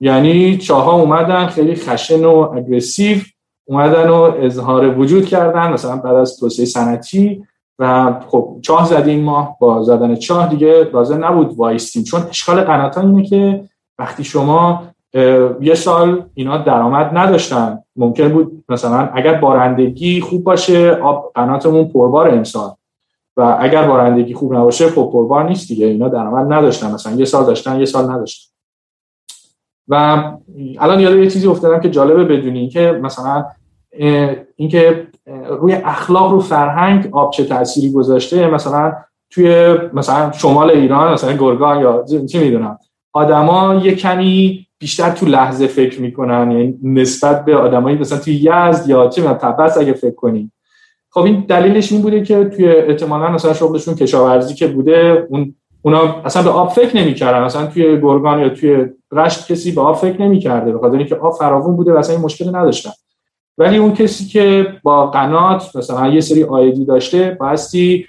یعنی چاها اومدن خیلی خشن و اگریسیو اومدن و اظهار وجود کردن مثلا بعد از توسعه صنعتی و خب چاه زدیم ما با زدن چاه دیگه لازم نبود وایستیم. چون اشکال قنات اینه که وقتی شما یه سال اینا درآمد نداشتن. ممکن بود مثلا اگر بارندگی خوب باشه آب قناتمون پربار امسال. و اگر بارندگی خوب نباشه خب پربار نیست دیگه. اینا درآمد نداشتن. مثلا یه سال داشتن یه سال نداشتن. و الان یاد یه چیزی افتادم که جالبه بدونی. که مثلا اینکه روی اخلاق رو فرهنگ آب چه تأثیری گذاشته. مثلا توی مثلا شمال ایران مثلا گرگان یا چی می‌دونم. آدما یه کمی بیشتر تو لحظه فکر می‌کنن یعنی نسبت به آدمایی مثلا توی یزد یا چه تبس اگه فکر کنیم خب این دلیلش این بوده که توی احتمالا مثلا شغلشون کشاورزی که بوده اون اونا اصلا به آب فکر نمی‌کردن. مثلا توی گرگان یا توی رشت کسی به آب فکر نمی‌کرده به خاطر اینکه آب فراوون بوده و اصلا این مشکل نداشتن. ولی اون کسی که با قنات مثلا یه سری آیدی داشته بایستی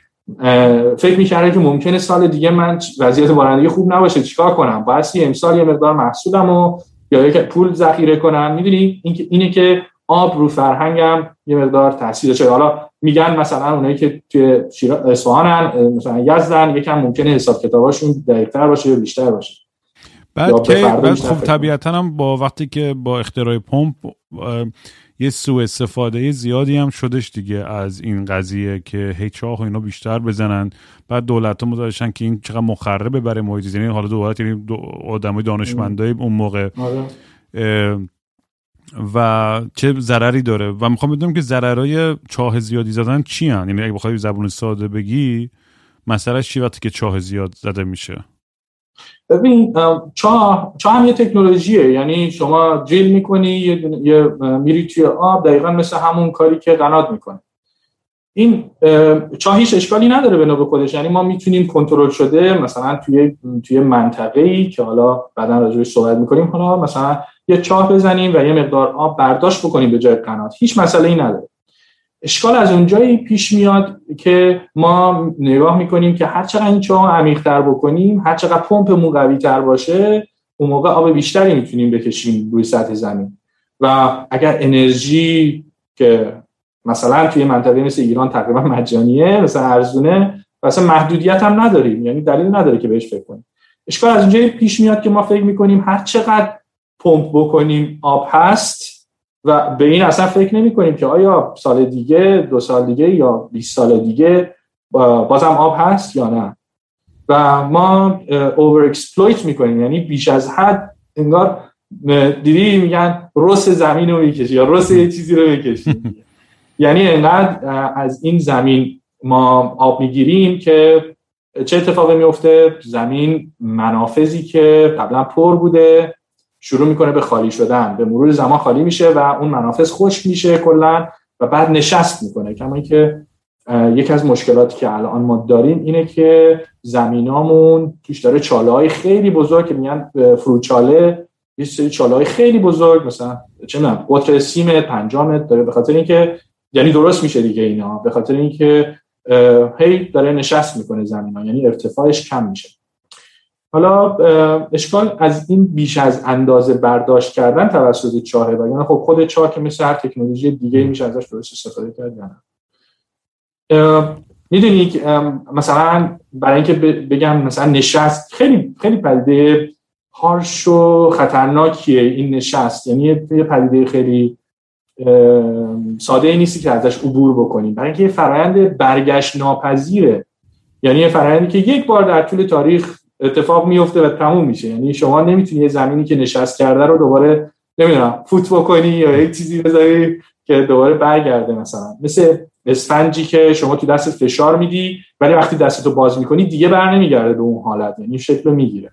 فکر می‌کرده که ممکنه سال دیگه من وضعیت بارندگی خوب نباشه چیکار کنم؟ بایستی امسال یه مقدار محصولم و یا یک پول ذخیره کنم. می‌دونی؟ این اینه که آب رو فرهنگم یه مقدار تاثیر داشته. حالا میگن مثلا اونایی که توی اصفهانن مثلا یزدن یکم ممکنه حساب کتاباشون دقیق‌تر باشه یا بیشتر باشه. بعد که بعد خب طبیعتا هم با وقتی که با اختراع پمپ یه سوء استفاده زیادی هم شدش دیگه از این قضیه که هی چاه و اینا بیشتر بزنن. بعد دولت ها داشتن که این چقدر مخربه برای محیط یعنی حالا دولت یعنی دو آدمای دانشمندای اون موقع. آره. و چه ضرری داره؟ و می‌خوام بدونم که ضررهای چاه زیادی زدن چی هن؟ یعنی اگه بخوای زبون ساده بگی مسئلهش چی وقتی که چاه زیاد زده میشه؟ ببین چاه چاه هم یه تکنولوژیه. یعنی شما دریل می‌کنی یه, یه میری توی آب دقیقا مثل همون کاری که قنات می‌کنه. این چاه هیچ اشکالی نداره به نوع خودش. یعنی ما می‌تونیم کنترل شده مثلا توی توی منطقه ای که حالا بعدا راجعش صحبت می‌کنیم حالا مثلا یه چاه بزنیم و یه مقدار آب برداشت بکنیم به جای قنات. هیچ مسئله ای نداره. اشکال از اونجایی پیش میاد که ما نگاه می‌کنیم که هر چقدر این چاه عمیق‌تر بکنیم هر چقدر پمپمون قوی تر باشه اون موقع آب بیشتری می‌تونیم بکشیم روی سطح زمین. و اگر انرژی که مثلا توی منطقه مثل ایران تقریبا مجانیه مثلا ارزونه مثلا محدودیت هم نداریم. یعنی دلیل نداره که بهش فکر کنیم. اشکال از اونجایی پیش میاد که ما فکر می‌کنیم هر چقدر پمپ بکنیم آب هست و به این اصلا فکر نمی کنیم که آیا سال دیگه دو سال دیگه یا 20 سال دیگه بازم آب هست یا نه. و ما over exploit می‌کنیم یعنی بیش از حد انگار دیدی میگن رس زمین رو می‌کشی یا رس یه چیزی رو می‌کشی. (laughs) یعنی انقدر از این زمین ما آب می‌گیریم که چه اتفاقی میفته زمین منافذی که قبلا پر بوده. شروع می‌کنه به خالی شدن به مرور زمان خالی میشه و اون منافذ خشک میشه کلا و بعد نشست می‌کنه. کما که یکی از مشکلاتی که الان ما داریم اینه که زمینامون توش داره چاله های خیلی بزرگ که میگن فروچاله یه سری چاله های خیلی بزرگ مثلا چه می‌دونم قطر سیم پنجام داره به خاطر اینکه یعنی درست میشه دیگه اینا به خاطر اینکه هی داره نشست می‌کنه زمین ها یعنی ارتفاعش کم میشه. حالا اشکال از این بیش از اندازه برداشت کردن توسط چاهه و یعنی خب خود چاه که مثل هر تکنولوژی دیگه میشه ازش درست استفاده کرد می‌دونی مثلا برای اینکه بگم مثلا نشست خیلی خیلی پدیده هارش و خطرناکیه این نشست. یعنی یه پدیده خیلی ساده ای نیستی که ازش عبور بکنیم برای اینکه یه فرایند برگشت ناپذیره. یعنی یه فرایندی که یک بار در طول تاریخ اتفاق میفته و تموم میشه. یعنی شما نمی‌تونی یه زمینی که نشست کرده رو دوباره نمی‌دونم فوت بکنی یا یک چیزی بذاری که دوباره برگرده مثلا. مثل اسفنجی که شما تو دستت فشار میدی ولی وقتی دستتو باز می‌کنی دیگه بر نمیگرده به اون حالت. یعنی شکل می‌گیره.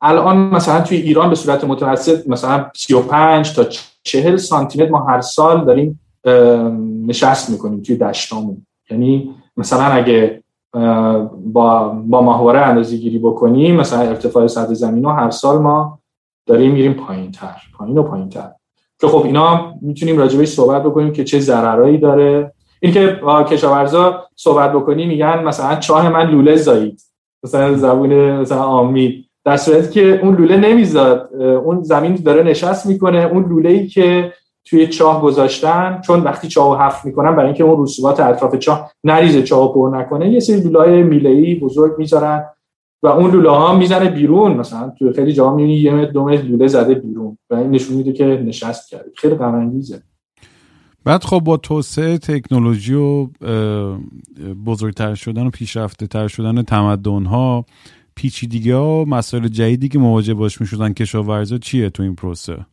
الان مثلا توی ایران به صورت متوسط مثلا 35 تا 40 سانتی متر ما هر سال داریم نشست می‌کنیم توی دشتامون یعنی مثلا اگه با با ماهواره اندازه گیری بکنیم مثلا ارتفاع سطح زمین رو هر سال ما داریم میریم پایین تر پایین و پایین تر که خب اینا می‌تونیم راجبش صحبت بکنیم که چه ضررایی داره. این که کشاورزا صحبت بکنیم میگن مثلا چاه من لوله زایید. مثلا زبون مثلا آمی در صورتی که اون لوله نمیزاد اون زمین داره نشست می‌کنه اون لوله ای که توی چاه گذاشتن چون وقتی چاه حف می‌کنن برای اینکه اون رسوبات اطراف چاه نریزه چاه پر نکنه یه سری لوله میله‌ای بزرگ می‌ذارن و اون لوله ها می‌زنه بیرون. مثلا توی خیلی جاها می‌بینی یه متر دو متر لوله زده بیرون و این نشون میده که نشست کرده. خیلی غم بعد خب با توسعه تکنولوژی و بزرگتر شدن و پیشرفته تر شدن تمدن ها پیچیدگی ها مسائل جدیدی که مواجه باش می‌شدن کشاورزا چیه تو این پروسه؟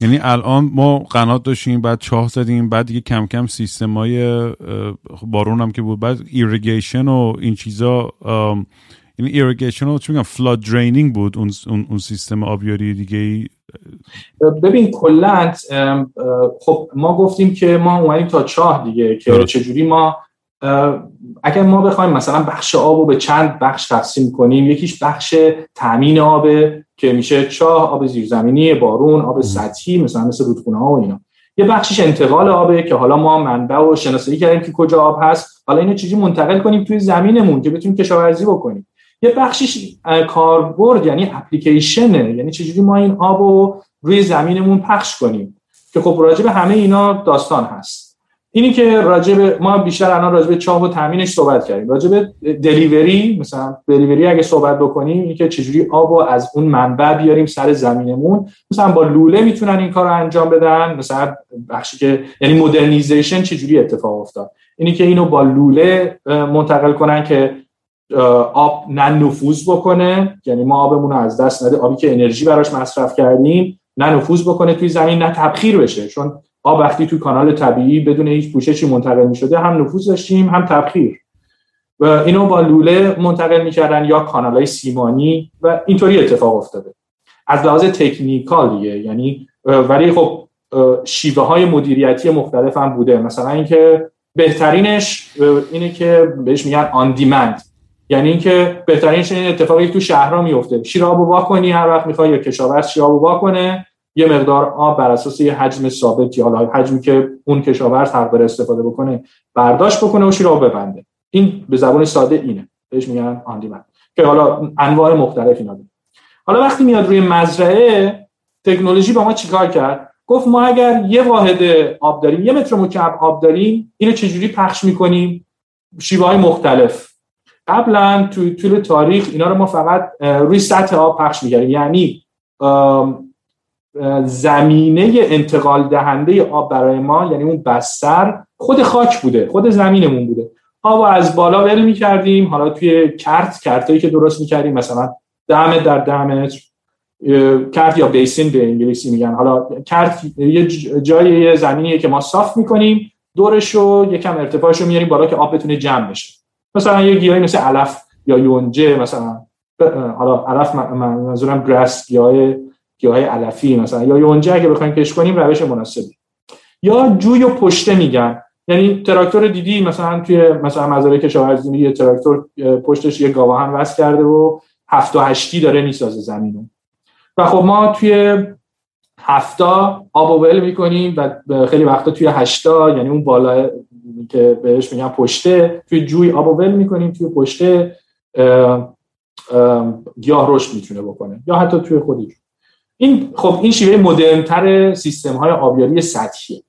یعنی الان ما قنات داشتیم بعد چاه زدیم بعد دیگه کم کم سیستم های بارون هم که بود بعد irrigation و این چیزا یعنی irrigation رو چی میگم flood draining بود اون, اون, سیستم آبیاری دیگه ای. ببین کلا خب ما گفتیم که ما اومدیم تا چاه دیگه که چجوری ما اگر ما بخوایم مثلا بخش آب رو به چند بخش تقسیم کنیم یکیش بخش تامین آبه که میشه چاه آب زیرزمینی بارون آب سطحی مثلا مثل رودخونه ها و اینا. یه بخشش انتقال آبه که حالا ما منبع و شناسایی کردیم که کجا آب هست. حالا اینو چیزی منتقل کنیم؟ توی زمینمون که بتونیم کشاورزی بکنیم. یه بخشش کاربرد یعنی اپلیکیشنه. یعنی چجوری ما این آب رو روی زمینمون پخش کنیم. که خب راجع به همه اینا داستان هست. اینی که راجع ما بیشتر الان راجع به چاه و تامینش صحبت کردیم. راجع به دلیوری مثلا دلیوری اگه صحبت بکنیم اینی که چجوری آب رو از اون منبع بیاریم سر زمینمون. مثلا با لوله می‌تونن این کار انجام بدن. مثلا بخشی که یعنی مدرنیزیشن چجوری اتفاق افتاد؟ اینی که اینو با لوله منتقل کنن که آب نه نفوذ بکنه. یعنی ما آبمون رو از دست نده. آبی که انرژی براش مصرف کردیم نه نفوذ بکنه توی زمین نه تبخیر بشه. چون آب وقتی توی کانال طبیعی بدون هیچ پوششی منتقل می شده هم نفوذ داشتیم هم تبخیر. و اینو با لوله منتقل می‌کردن یا کانال های سیمانی و اینطوری اتفاق افتاده. از لحاظ تکنیکال دیگه یعنی ولی خب شیوه های مدیریتی مختلف هم بوده. مثلا اینکه بهترینش اینه که بهش میگن آن دیمند یعنی اینکه بهترینش این اتفاقی تو شهرها میفته شیر آب وا کنی هر وقت می‌خوای یا کشاورز شیر آب وا کنه یه مقدار آب بر اساس یه حجم ثابت یا حجمی که اون کشاورز حق داره استفاده بکنه برداشت بکنه و شیر آب ببنده. این به زبان ساده اینه. بهش میگن آن که حالا انواع مختلفی نداره. حالا وقتی میاد روی مزرعه تکنولوژی با ما چیکار کرد؟ گفت ما اگر یه واحد آب داریم یه متر مکعب آب داریم اینو چجوری پخش می‌کنیم؟ شیوه های مختلف. قبلا تو طول تاریخ اینا رو ما فقط روی سطح آب پخش میگردیم یعنی زمینه انتقال دهنده آب برای ما یعنی اون بستر خود خاک بوده خود زمینمون بوده. آب از بالا ول می‌کردیم حالا توی کرت کرتایی که درست می‌کردیم مثلا ده در متر کرت یا بیسین به انگلیسی میگن. حالا کرت یه جای یه زمینیه که ما صاف می‌کنیم دورش رو یکم ارتفاعش رو میاریم بالا که آب بتونه جمع بشه. مثلا یه گیاهی مثل علف یا یونجه مثلا حالا علف منظورم گراس گیاه گیاه علفی مثلا یا یونجه اگه بخوایم کش کنیم روش مناسبی. یا جوی و پشته میگن. یعنی تراکتور دیدی؟ مثلا توی مثلا مزارع کشاورزی یه تراکتور پشتش یه گاواهن وصل کرده و هفت و هشتی داره می‌سازه زمینو و خب ما توی هفتا آب و ول می‌کنیم و خیلی وقتا توی هشتا یعنی اون بالا که بهش میگن پشته توی جوی آب و ول می‌کنیم توی پشته گیاه رشد می‌تونه بکنه. یا حتی توی خودی این خب این شیوه مدرنتر سیستم های آبیاری سطحیه.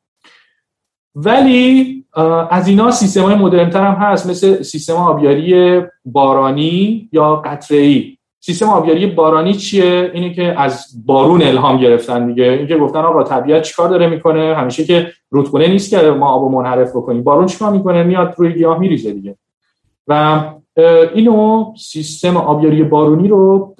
ولی از اینا سیستم های مدرنتر هم هست مثل سیستم آبیاری بارانی یا قطره سیستم آبیاری بارانی چیه؟ اینه که از بارون الهام گرفتن دیگه. اینکه گفتن آقا طبیعت چیکار داره می‌کنه؟ همیشه که رودخونه نیست که ما آب منحرف بکنیم بارون چیکار می‌کنه؟ میاد روی گیاه میریزه دیگه. و اینو سیستم آبیاری بارونی رو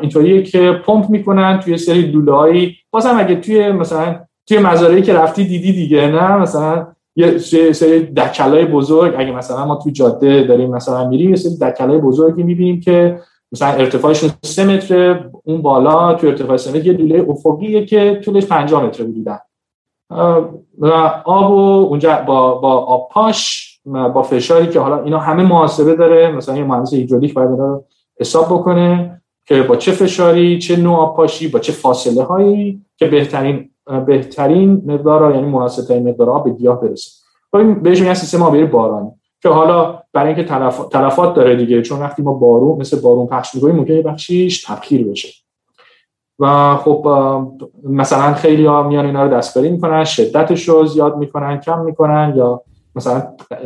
اینطوریه که پمپ می‌کنن توی سری لوله‌ای بازم اگه توی مثلا توی مزارعی که رفتی دیدی دیگه نه؟ مثلا یه سری دکلای بزرگ. اگه مثلا ما توی جاده داریم مثلا میریم یه سری دکلای بزرگی می‌بینیم که مثلا ارتفاعشون سه متر اون بالا تو ارتفاع سه متر یه دوله افقیه که طولش 5 متر بودن. و آب و اونجا با با آب پاش با فشاری که حالا اینا همه محاسبه داره مثلا یه مهندس هیدرولیک باید رو حساب بکنه که با چه فشاری چه نوع آب پاشی با چه فاصله هایی که بهترین بهترین مقدار یعنی مناسب ترین مقدار آب به گیاه برسه. بهش میگن سیستم آبی بارانی که حالا برای اینکه تلف... تلفات داره دیگه چون وقتی ما بارون مثل بارون پخش می‌کنیم ممکنه بخشیش تبخیر بشه. و خب مثلا خیلی ها میان اینا رو دستکاری می‌کنن شدتش رو زیاد می‌کنن کم می‌کنن یا مثلا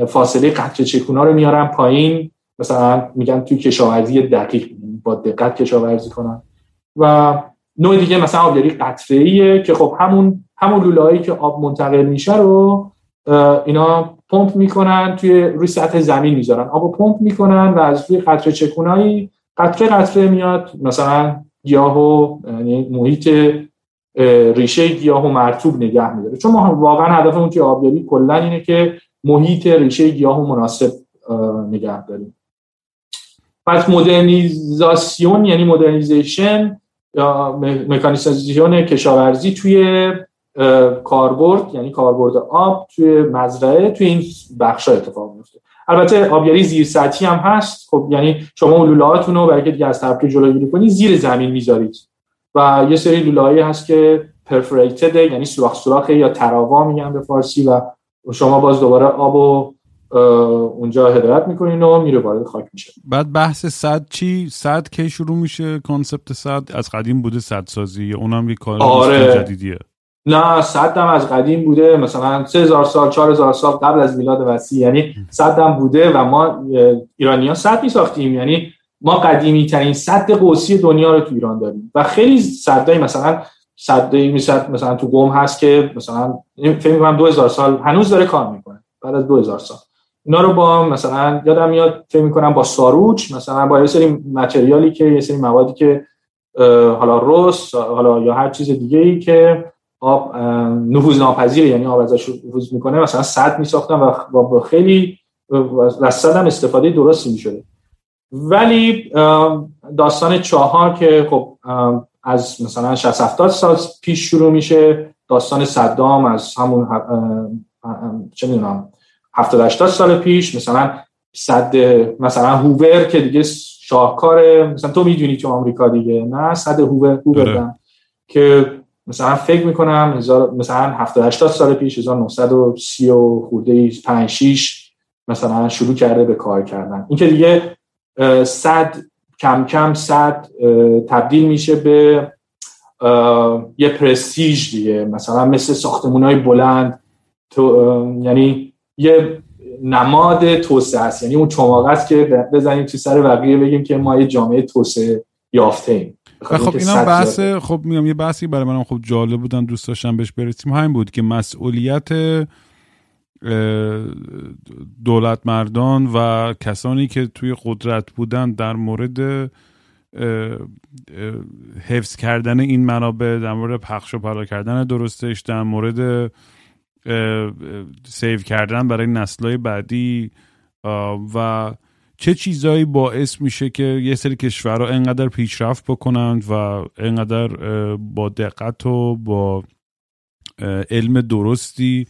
فاصله قطر چکونا رو میارن پایین مثلا میگن توی کشاورزی دقیق با دقت کشاورزی کنن. و نوع دیگه مثلا آبیاری قطره که خب همون همون لوله‌ای که آب منتقل میشه رو اینا پمپ می‌کنن توی روی سطح زمین می‌ذارن. آب پمپ می‌کنن و از روی قطره چکونایی قطره قطره میاد. مثلا گیاه و یعنی محیط ریشه گیاه و مرتوب نگه میداره. چون ما واقعا هدفمون توی آبیاری کلا اینه که محیط ریشه گیاه مناسب نگه داریم. پس مدرنیزاسیون یعنی مدرنیزیشن یا مکانیزاسیون کشاورزی توی کاربرد یعنی کاربرد آب توی مزرعه توی این بخش اتفاق میفته البته آبیاری زیر سطحی هم هست. خب یعنی شما لوله هاتون رو برای دیگه از طبقه جلوگیری کنید زیر زمین می‌ذارید. و یه سری لوله هست که پرفریتد یعنی سوراخ سوراخ یا تراوا میگن به فارسی و شما باز دوباره آب و اونجا هدایت می‌کنین و میره وارد خاک میشه. بعد بحث صد چی؟ صد کی شروع میشه؟ کانسپت صد از قدیم بوده صد سازی. اونم یه کار آره. جدیدیه. نه صد هم از قدیم بوده. مثلا 3000 سال 4000 سال قبل از میلاد مسیح. یعنی صد هم بوده و ما ایرانی ها صد می ساختیم یعنی ما قدیمی ترین صد قوسی دنیا رو تو ایران داریم. و خیلی صدای مثلا صدای مثلا مثلا تو قم هست که مثلا فکر می‌کنم 2000 سال هنوز داره کار می‌کنه بعد از 2000 سال. اینا رو با مثلا یادم میاد فکر می‌کنم با ساروچ مثلا با یه سری متریالی که یه سری موادی که حالا رس حالا یا هر چیز دیگه ای که آب نفوذ ناپذیر یعنی آب ازش نفوذ می‌کنه مثلا صد میساختن و با خیلی از صد هم استفاده درستی می‌شده. ولی داستان چهار که خب از مثلا 60 70 سال پیش شروع میشه. داستان صدام از همون چه می‌دونم 70 80 سال پیش مثلا صد مثلا هوور که دیگه شاهکار مثلا تو می‌دونی تو آمریکا دیگه نه؟ صد هوور هوور آره. که مثلا فکر می‌کنم مثلا 70 80 سال پیش 1930 و خورده 5 6 مثلا شروع کرده به کار کردن. این که دیگه صد کم کم صد تبدیل میشه به یه پرستیژ دیگه. مثلا مثل ساختمون های بلند تو یعنی یه نماد توسعه است. یعنی اون چماقه است که بزنیم تو سر بقیه بگیم که ما یه جامعه توسعه یافته ایم. خب اینا بحث خب میگم یه بحثی برای منم خب جالب بودن دوست داشتم بهش برسیم. همین بود که مسئولیت دولت مردان و کسانی که توی قدرت بودن در مورد حفظ کردن این منابع در مورد پخش و پلا کردن درستش در مورد سیو کردن برای نسلهای بعدی و چه چیزایی باعث میشه که یه سری کشورها انقدر پیشرفت بکنند و انقدر با دقت و با علم درستی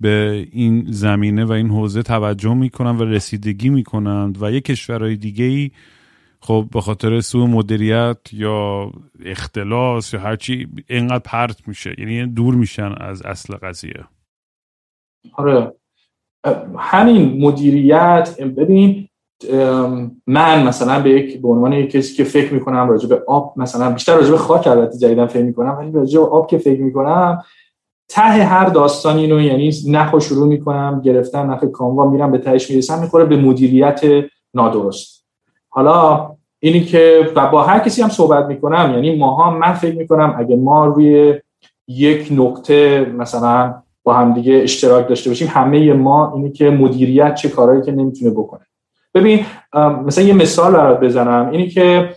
به این زمینه و این حوزه توجه می‌کنن و رسیدگی می‌کنند و یه کشورهای دیگه ای خب به خاطر سوء مدیریت یا اختلاس یا هرچی اینقدر پرت میشه. یعنی دور میشن از اصل قضیه. آره. همین مدیریت ببین من مثلا به یک به عنوان یک کسی که فکر می‌کنم راجع به آب مثلا بیشتر راجع به خاک البته جدیدن فکر می‌کنم ولی راجع به آب که فکر می‌کنم ته هر داستانی رو یعنی نخو شروع می‌کنم گرفتن نخ کاموا میرم به تهش می‌رسم می‌خوره به مدیریت نادرست. حالا اینی که و با هر کسی هم صحبت می‌کنم یعنی ماها من فکر می‌کنم اگه ما روی یک نقطه مثلا با هم دیگه اشتراک داشته باشیم همه ما اینی که مدیریت چه کارهایی که نمی‌تونه بکنه. ببین مثلا یه مثال برات بزنم. اینی که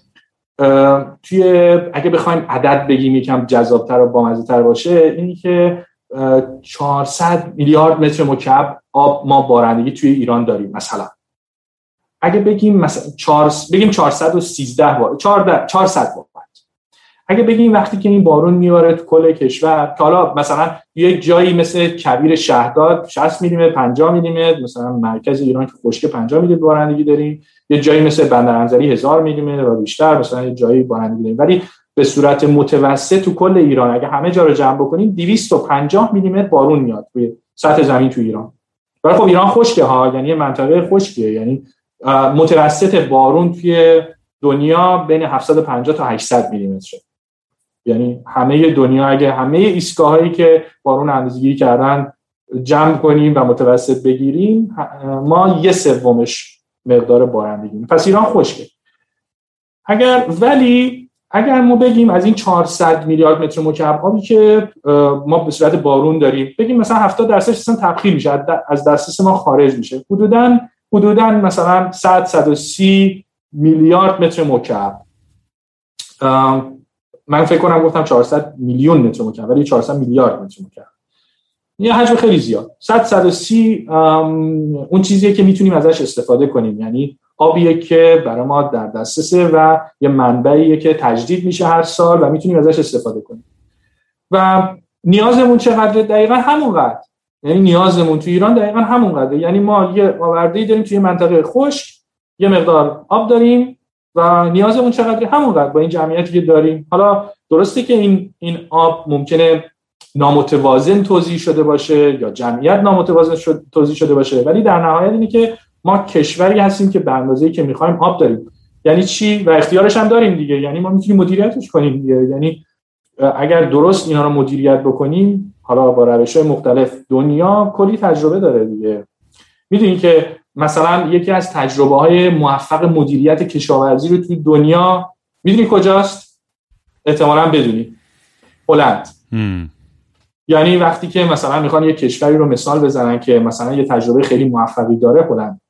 توی اگه بخوایم عدد بگیم یکم جذابتر و بامزه‌تر باشه اینی که 400 میلیارد متر مکعب آب ما بارندگی توی ایران داریم مثلا. اگه بگیم مثلا 4 بگیم 413 بار 400 بار. اگه بگیم وقتی که این بارون میاره تو کل کشور حالا مثلا یک جایی مثل کبیر شهداد 60 میلیمتر 50 میلیمتر مثلا مرکز ایران که خشک 50 میلیمتر بارندگی داریم یه جایی مثل بندرانزلی 1000 میلیمتر و بیشتر مثلا یه جایی بارندگی داریم. ولی به صورت متوسط تو کل ایران اگه همه جا رو جمع بکنیم 250 میلیمتر بارون میاد روی سطح زمین تو ایران. ولی خب ایران خشکه ها یعنی منطقه خشکه یعنی متوسط بارون توی دنیا بین 750 تا 800 میلیمتر یعنی همه دنیا اگه همه ایستگاه هایی که بارون اندازه‌گیری کردن جمع کنیم و متوسط بگیریم ما یه سومش مقدار بارندگی پس ایران خشکه. اگر ولی اگر ما بگیم از این 400 میلیارد متر مکعب آبی که ما به صورت بارون داریم بگیم مثلا 70 درصدش اصلا تبخیر میشه از دسترس ما خارج میشه حدودا حدودا مثلا 100 130 میلیارد متر مکعب. من فکر کنم گفتم 400 میلیون متر مکعب ولی 400 میلیارد متر مکعب. یه حجم خیلی زیاد. 100 130 اون چیزیه که می‌تونیم ازش استفاده کنیم. یعنی آبیه که برای ما در دسترسه و یه منبعیه که تجدید میشه هر سال و می‌تونیم ازش استفاده کنیم. و نیازمون چقدر دقیقا همونقدر. یعنی نیازمون تو ایران دقیقا همونقدر یعنی ما یه آورده داریم توی منطقه خشک یه مقدار آب داریم و نیازمون چقدر همونقدر با این جمعیتی که داریم. حالا درسته که این این آب ممکنه نامتوازن توضیح شده باشه یا جمعیت نامتوازن شد توضیح شده باشه ولی در نهایت اینه که ما کشوری هستیم که به اندازه‌ای که می‌خوایم آب داریم. یعنی چی؟ و اختیارش هم داریم دیگه. یعنی ما می‌تونیم مدیریتش کنیم دیگه. یعنی اگر درست اینا رو مدیریت بکنیم حالا با روش مختلف دنیا کلی تجربه داره دیگه. می‌دونی که مثلا یکی از تجربه های موفق مدیریت کشاورزی رو توی دنیا می‌دونی کجاست؟ احتمالا بدونی. هلند. یعنی وقتی که مثلا می‌خوان یه کشوری رو مثال بزنن که مثلا یه تجربه خیلی موفقی داره هلند.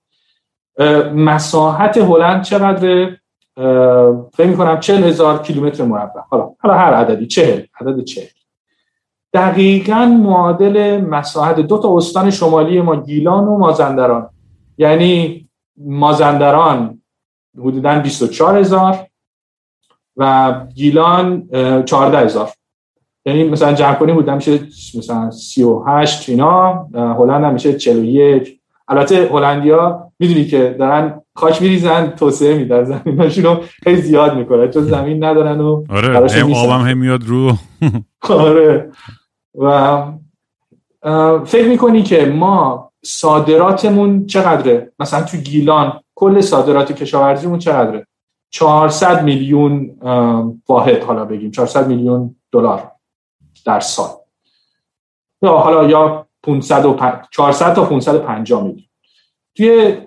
مساحت هلند چقدر فکر می‌کنم چل هزار کیلومتر مربع. حالا حالا هر عددی چهل عدد چهل. دقیقا معادل مساحت دو تا استان شمالی ما گیلان و مازندران یعنی مازندران حدودا 24 هزار و گیلان 14 هزار. یعنی مثلا جمع کنیم بودن میشه مثلا 38 اینا هلند هم میشه 41 البته هلندیا می‌دونی که دارن خاک میریزن توسعه میدن زمیناشون رو خیلی زیاد می‌کنه چون زمین ندارن و آره آبم هم میاد رو. (laughs) آره. و فکر می‌کنی که ما صادراتمون چقدره؟ مثلا تو گیلان کل صادرات کشاورزیمون چقدره؟ 400 میلیون واحد حالا بگیم 400 میلیون دلار در سال. یا حالا یا 500 و 400 تا 550 میلیون. توی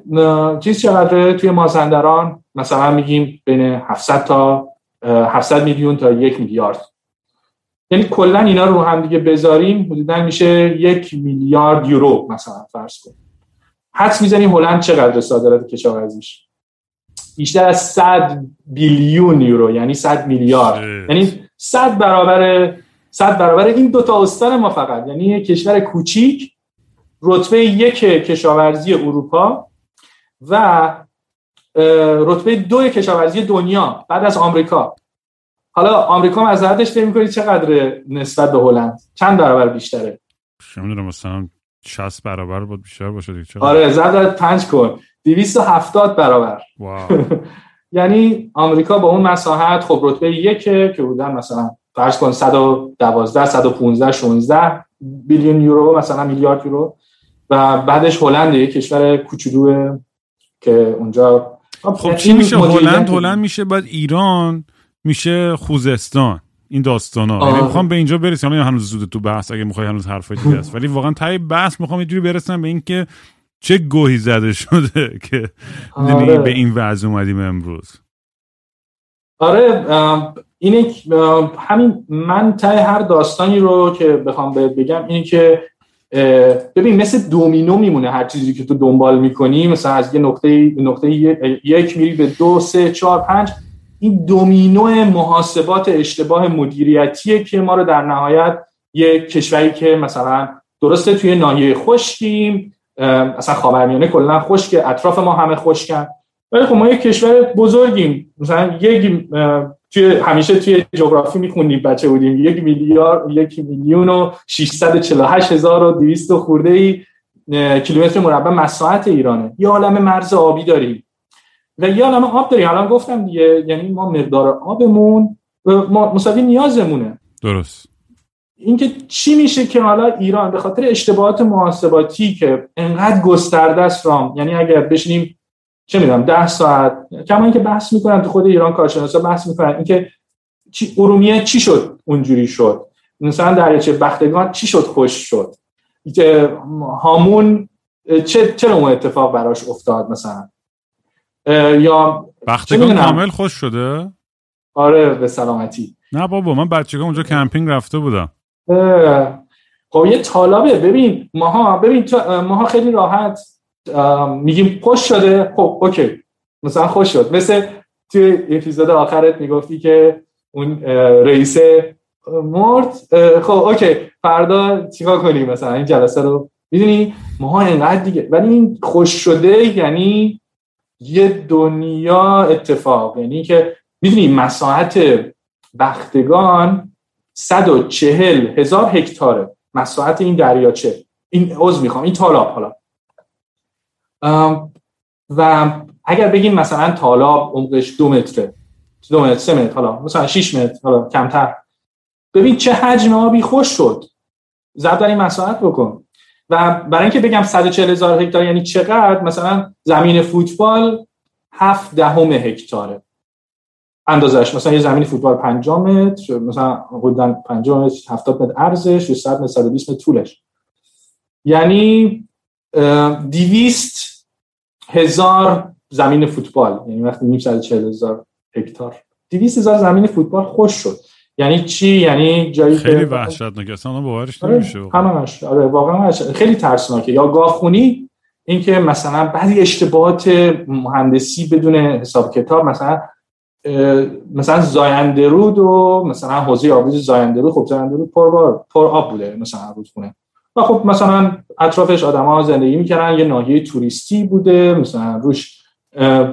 چیز چقدره؟ توی مازندران مثلا میگیم بین 700 تا 700 میلیون تا یک میلیارد. یعنی کلا اینا رو هم دیگه بذاریم حدودا میشه یک میلیارد یورو مثلا فرض کن حدس می‌زنیم هلند چقدر صادرات کشاورزیش؟ بیشتر از 100 بیلیون یورو یعنی 100 میلیارد. یعنی 100 برابر 100 برابر این دو تا استان ما فقط. یعنی یک کشور کوچیک رتبه یک کشاورزی اروپا و رتبه دو کشاورزی دنیا بعد از آمریکا. حالا آمریکا مزرعتش فکر می‌کنید چقدر نسبت به هلند؟ چند برابر بیشتره؟ نمی‌دونم مثلا 60 برابر بود بیشتر باشه دیگه. آره زد 5 کن. 270 برابر. (laughs) یعنی آمریکا با اون مساحت خب رتبه یکه که بودن مثلا فرض کن 112 115 16 بیلیون یورو مثلا میلیارد یورو. و بعدش هلند یک کشور کوچولو که اونجا خب چی میشه؟ هلند هلند میشه بعد ایران. میشه خوزستان. این داستان ها یعنی می‌خوام به اینجا برسیم حالا هنوز زود تو بحث اگه می‌خوای هنوز حرف دیگه است. ولی واقعا تای بحث می‌خوام یه جوری برسم به اینکه چه گوهی زده شده (laughs) که آره. به این وضع اومدیم امروز. آره اینه همین من تای هر داستانی رو که بخوام بگم اینه که ببین مثل دومینو میمونه هر چیزی که تو دنبال می‌کنی. مثلا از یه نقطه نقطه یک میری به دو سه چهار پنج. این دومینو محاسبات اشتباه مدیریتیه که ما رو در نهایت یه کشوری که مثلا درسته توی ناحیه خشکیم اصلا خاورمیانه کلا خشک اطراف ما همه خشکن. ولی خب ما یه کشور بزرگیم. مثلا یک توی همیشه توی جغرافی میخوندیم بچه بودیم. یک میلیارد یک میلیون و 648 هزار و 200 خورده ای کیلومتر مربع مساحت ایرانه. یه عالم مرز آبی داریم. و یه عالم آب داریم الان گفتم دیگه یعنی ما مقدار آبمون مساوی نیازمونه. درست. اینکه چی میشه که حالا ایران به خاطر اشتباهات محاسباتی که انقدر گسترده است رام یعنی اگر بشینیم چه می‌دونم ده ساعت کما اینکه بحث می‌کنن تو خود ایران کارشناسا بحث می‌کنن اینکه چی ارومیه چی شد؟ اونجوری شد. مثلا دریاچه بختگان چی شد؟ خشک شد. هامون چه چرا اون اتفاق براش افتاد مثلا؟ یا بختگان کامل خشک شده؟ آره به سلامتی. نه بابا من بچگیام اونجا کمپینگ رفته بودم. خب یه تالابه ببین ماها ببین ماها خیلی راحت میگیم خشک شده. خب okay. مثلا خشک شد. مثل توی اپیزود آخرت می‌گفتی که اون رئیس مرد خب اوکی. فردا چیکار کنیم؟ مثلا این جلسه رو. می‌دونی؟ ماها اینقدر دیگه. ولی این خوش شده یعنی یه دنیا اتفاق. یعنی که می‌دونی مساحت بختگان 140 هزار هکتاره. مساحت این دریاچه این عضو می‌خوام. این تالاب حالا. و اگر بگیم مثلا تالاب عمقش دو متره دو متر سه متر حالا مثلا 6 متر حالا کمتر. ببین چه حجم آبی خوش شد. در این مساحت بکن. و برای اینکه بگم 140 هزار هکتار یعنی چقدر مثلا زمین فوتبال هفت دهم هکتاره. اندازش مثلا یه زمین فوتبال 5 متر مثلا حدودا 5 متر 70 متر عرضش و 100 متر 120 متر طولش. یعنی 200 هزار زمین فوتبال یعنی وقتی میگیم 140 هزار هکتار. 200 هزار زمین فوتبال خوش شد. یعنی چی؟ یعنی جایی خیلی وحشتناکه اصلا باورش آره، نمیشه همش آره واقعا خیلی ترسناکه. یا گاهخونی اینکه مثلا بعضی اشتباهات مهندسی بدون حساب کتاب مثلا مثلا زایندرود و مثلا حوزه آبی زایندرود خب زایندرود پر پر آب بوده مثلا رودخونه. و خب مثلا اطرافش آدما زندگی می‌کردن یه ناحیه توریستی بوده مثلا روش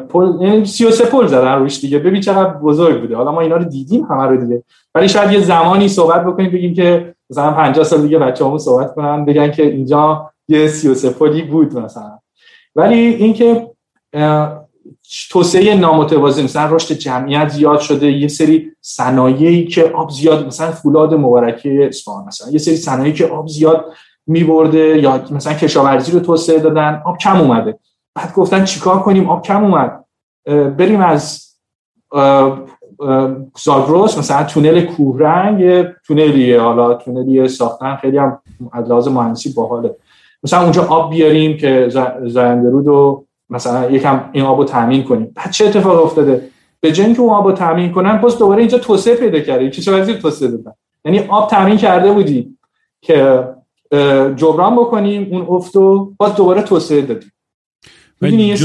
پل یعنی 33 پل زدن روش دیگه. ببین چقدر بزرگ بوده. حالا ما اینا رو دیدیم همه رو دیگه. ولی شاید یه زمانی صحبت بکنیم بگیم که مثلا 50 سال دیگه بچه‌هامون صحبت کنن بگن که اینجا یه 33 پلی بود مثلا. ولی اینکه توسعه نامتوازی مثلا رشد جمعیت زیاد شده یه سری صنایعی که آب زیاد مثلا فولاد مبارکه اصفهان مثلا یه سری صنایعی که آب زیاد میبرده یا مثلا کشاورزی رو توسعه دادن آب کم اومده. بعد گفتن چیکار کنیم؟ آب کم اومد. بریم از زاگروس مثلا تونل کوهرنگ یه تونلیه حالا تونلی ساختن خیلی هم از لحاظ مهندسی باحاله. مثلا اونجا آب بیاریم که زایندرود رو مثلا یکم این آب رو تامین کنیم. بعد چه اتفاق افتاده؟ به جای اینکه اون آب رو تامین کنن باز دوباره اینجا توسعه پیدا کرده. کشاورزی توسعه دادن؟ یعنی آب تامین کرده بودی که جبران بکنیم اون افت رو باز دوباره توسعه دادیم. می‌دونی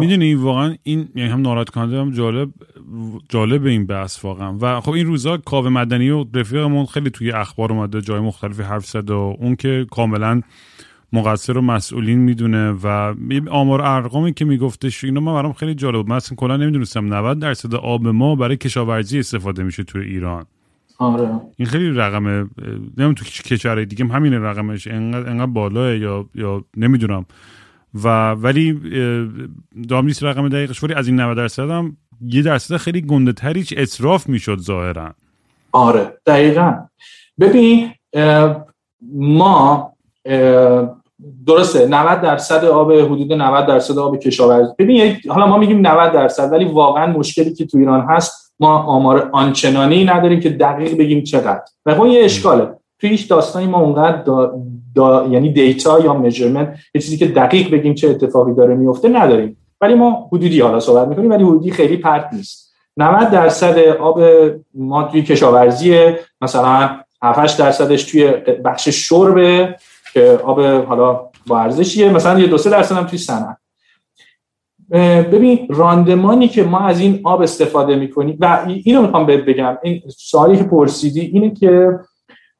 می‌دونی واقعا این یعنی هم ناراحت کننده هم جالب جالب این بحث واقعا. و خب این روزا کاوه مدنی و رفیقمون خیلی توی اخبار اومده جای مختلفی حرف زد و اون که کاملا مقصر و مسئولین می‌دونه و آمار ارقامی که میگفتش اینا من برام خیلی جالب بود. من اصلا کلا نمی‌دونستم 90 درصد آب ما برای کشاورزی استفاده میشه توی ایران. آره. این خیلی رقم نمی‌دونم تو کشورهای دیگه همین رقمش انقدر انقدر بالاه یا یا نمی‌دونم. و ولی دام نیست رقم دقیقش ولی از این 90 درصد هم یه درصد خیلی گنده تریچ اصراف می‌شد ظاهرا. آره دقیقا. ببین ما درسته 90 درصد آب حدود 90 درصد آب کشاورزی ببین حالا ما میگیم 90 درصد ولی واقعا مشکلی که تو ایران هست ما آمار آنچنانی نداریم که دقیق بگیم چقدر. و خب یه اشکاله. توی هیچ داستانی ما اونقدر دا، یعنی دیتا یا میجرمنت یه چیزی که دقیق بگیم چه اتفاقی داره میفته نداریم. ولی ما حدودی حالا صحبت می‌کنیم ولی حدودی خیلی پرت نیست. 90 درصد آب ما توی کشاورزی مثلا 7 درصدش توی بخش شربه که آب حالا با ارزشیه مثلا یه دو سه درصد هم توی صنعت. ببین راندمانی که ما از این آب استفاده می‌کنیم و اینو می‌خوام بهت بگم این سوالی که پرسیدی اینه که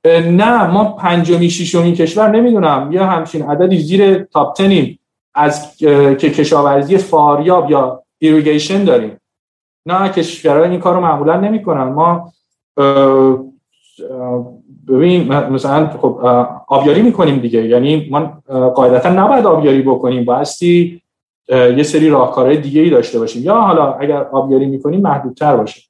نه ما پنجمی ششمی کشور نمی‌دونم. یا همچین عددی زیر top ten یم از که کشاورزی فاریاب یا irrigation داریم. نه کشورهای این کار رو معمولا نمی‌کنن. ما ببین مثلا خب آبیاری می‌کنیم دیگه. یعنی ما قاعدتا نباید آبیاری بکنیم. بایستی یه سری راهکارهای دیگه ای داشته باشیم. یا حالا اگر آبیاری می‌کنیم محدودتر باشه.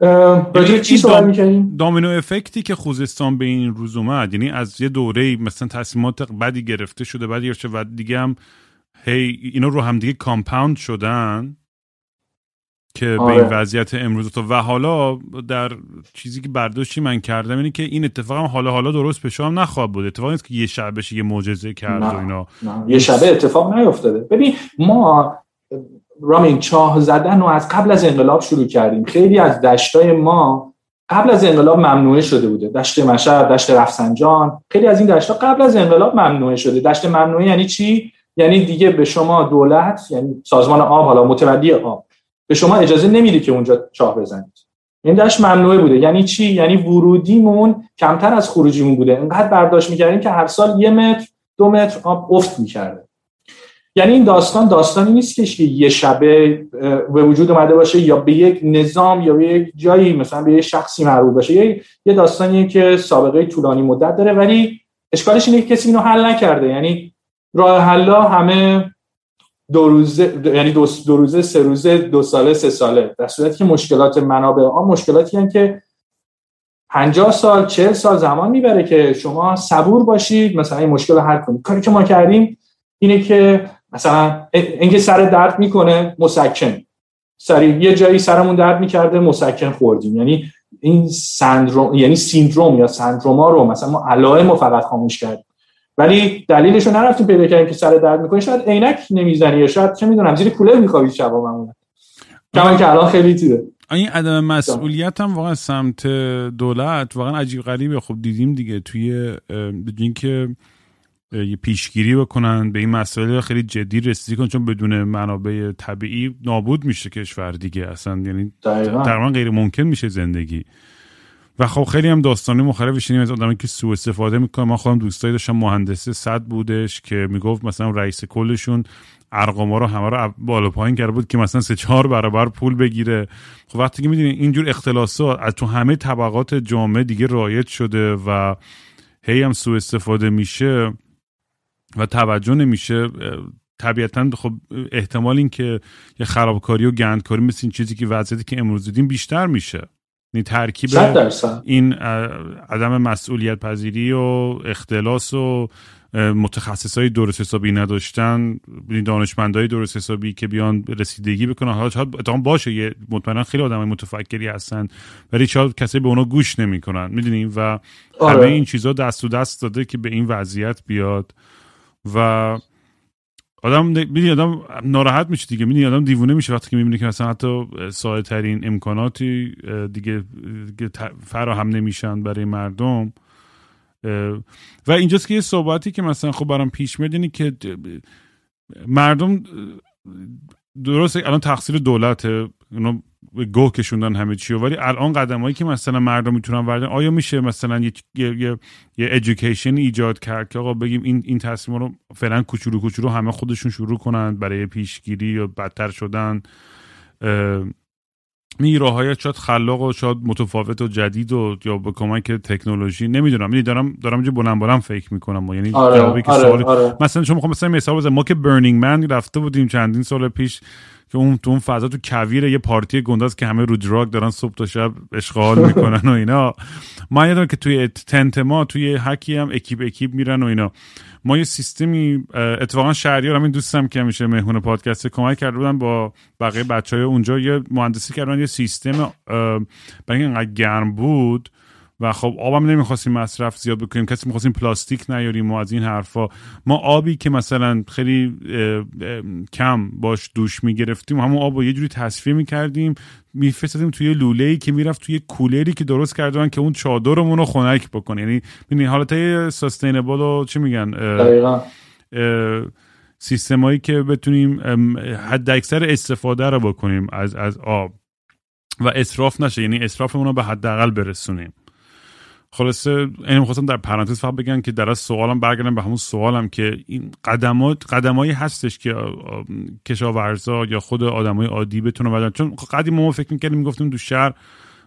یعنی چی سوال می‌کنیم دامینو افکتی که خوزستان به این روز اومد یعنی از یه دوره مثلا تصمیمات بدی گرفته شده بعد و دیگه هم هی اینا رو هم دیگه کامپاوند شدن که به این آره. وضعیت امروز تو و حالا در چیزی که برداشتی من کردم اینه که این اتفاق هم حالا حالا درست به هم نخواهد بود. اتفاق نیست که یه شب بشه یه معجزه کرد و اینا. یه شبه اتفاق نیفتاده. ببین ما رامین چاه زدن و از قبل از انقلاب شروع کردیم. خیلی از دشتای ما قبل از انقلاب ممنوعه شده بوده. دشت مشهد دشت رفسنجان خیلی از این دشتا قبل از انقلاب ممنوعه شده. دشت ممنوعه یعنی چی؟ یعنی دیگه به شما دولت یعنی سازمان آب حالا متولی آب به شما اجازه نمیده که اونجا چاه بزنید. این دشت ممنوعه بوده. یعنی چی؟ یعنی ورودیمون کمتر از خروجیمون بوده. انقدر برداشت می‌کردیم که هر سال یه متر دو متر آب افت می‌کرده. یعنی این داستان داستانی نیست که یه شبه به وجود اومده باشه یا به یک نظام یا به یک جایی مثلا به یک شخصی مربوط باشه. یه یه داستانیه که سابقه طولانی مدت داره ولی اشکالش اینه که کسی اینو حل نکرده. یعنی راه حلا همه دو روزه یعنی دو, دو روزه سه روزه دو ساله سه ساله. در صورتی که مشکلات منابع آن مشکلاتی هستند که 50 سال 40 سال زمان می‌بره که شما صبور باشید مثلا این مشکل رو حل کنید. کاری که ما کردیم اینه که مثلا اینکه سر درد می‌کنه مسکن. سری یه جایی سرمون درد می‌کرده مسکن خوردیم. یعنی این سندروم یعنی سیندروم یا سندروما رو مثلا ما علائم فقط خاموش کردیم. ولی دلیلش رو نرفتیم پیدا کردیم که سر درد می‌کنه. شاید عینک نمی‌زنی یا شاید چه می‌دونم زیر کولر میخوابید شبا معمولا. کما که الان خیلی تیره این عدم مسئولیت هم واقعا سمت دولت واقعا عجیب غریبه. خب دیدیم دیگه توی اینکه پیشگیری بکنن به این مسئله خیلی جدی رسیدگی کنن چون بدون منابع طبیعی نابود میشه کشور دیگه. اصلا یعنی تقریبا غیر ممکن میشه زندگی. و خب خیلی هم داستانی مختلف شنیدیم از آدمی که سوء استفاده می‌کنه من خودم دوستایی داشتم مهندس صد بودش که می‌گفت مثلا رئیس کلشون ارقام رو همه رو بالا پایین کرده بود که مثلا سه چهار برابر پول بگیره. خب وقتی که می‌دونی اینجور اختلاسات از تو همه طبقات جامعه دیگه رایج شده و هی هم سوء استفاده میشه و توجه نمیشه. طبیعتا خب احتمال این که یه خرابکاری و گندکاری مثل این چیزی که وضعیتی که امروز دیدیم بیشتر میشه. این ترکیب این عدم مسئولیت پذیری و اختلاس و متخصص های درست حسابی نداشتن دانشمند های درست حسابی که بیان رسیدگی بکنن. حالا شاید باشه یه مطمئنا خیلی آدم متفکری هستن ولی شاید کسی به اونا گوش نمی‌کنن می‌دونیم و آره. همه این چیزها دست و دست داده که به این وضعیت بیاد. و آدم می‌دونی آدم ناراحت میشه دیگه. می‌دونی آدم دیوونه میشه وقتی که می‌بینه که مثلا حتی ساده ترین امکاناتی دیگه, دیگه فراهم نمیشن برای مردم. و اینجاست که یه صحبتی که مثلا خب برام پیش میاد اینه که مردم درست الان تقصیر دولته. گوه کشوندن همه چی ولی الان قدمایی که مثلا مردم می‌تونن وردن آیا میشه مثلا یه یه یه ادویکیشن ایجاد کرد که آقا بگیم این این تصمیم رو فعلا کوچولو کوچولو همه خودشون شروع کنن برای پیشگیری یا بدتر شدن؟ می های شاید خلاق و شاید متفاوت و جدید و یا به کمک تکنولوژی. نمی‌دونم. یعنی دارم دارم جو بلند بلند فکر می‌کنم. یعنی آره، جوابی که آره، آره. مثلا شما خب مثلا مثال بزنم ما که برنینگ من رفته بودیم چندین سال پیش. که اون تو اون فضا تو کویر یه پارتی گنداز که همه رو دراگ دارن صبح تا شب اشغال (laughs) می‌کنن و اینا. ما یادم که توی تنت ما توی هکی هم اکیپ اکیپ میرن و اینا. ما یه سیستمی اتفاقا شهریار همین دوستم که میشه مهمون پادکست کمک کرده بودن با بقیه بچه های اونجا. یه مهندسی کردن یه سیستم برای اینقدر گرم بود و خب آبم نمی‌خواستیم مصرف زیاد بکنیم کسی می‌خواستیم پلاستیک نیاریم و از این حرفا. ما آبی که مثلا خیلی کم باش دوش می‌گرفتیم همون آب رو یه جوری تصفیه می‌کردیم میفرستادیم توی لوله ای که می‌رفت توی کولری که درست کردن که اون چادرمون رو خنک بکنه. یعنی ببین حالت سستینبل و چی میگن سیستمایی که بتونیم حد اکثر استفاده رو بکنیم از از آب. و اصراف نشه یعنی اصرافمون رو به حداقل برسونیم. خلاصه این خواستم در پرانتز فقط بگن که در از سوالم برگردم به همون سوالم که این قدمات قدمایی هستش که کشاورزا یا خود آدمای عادی بتونن بدن. چون قدیم ما فکر می‌کردیم می‌گفتیم دو شهر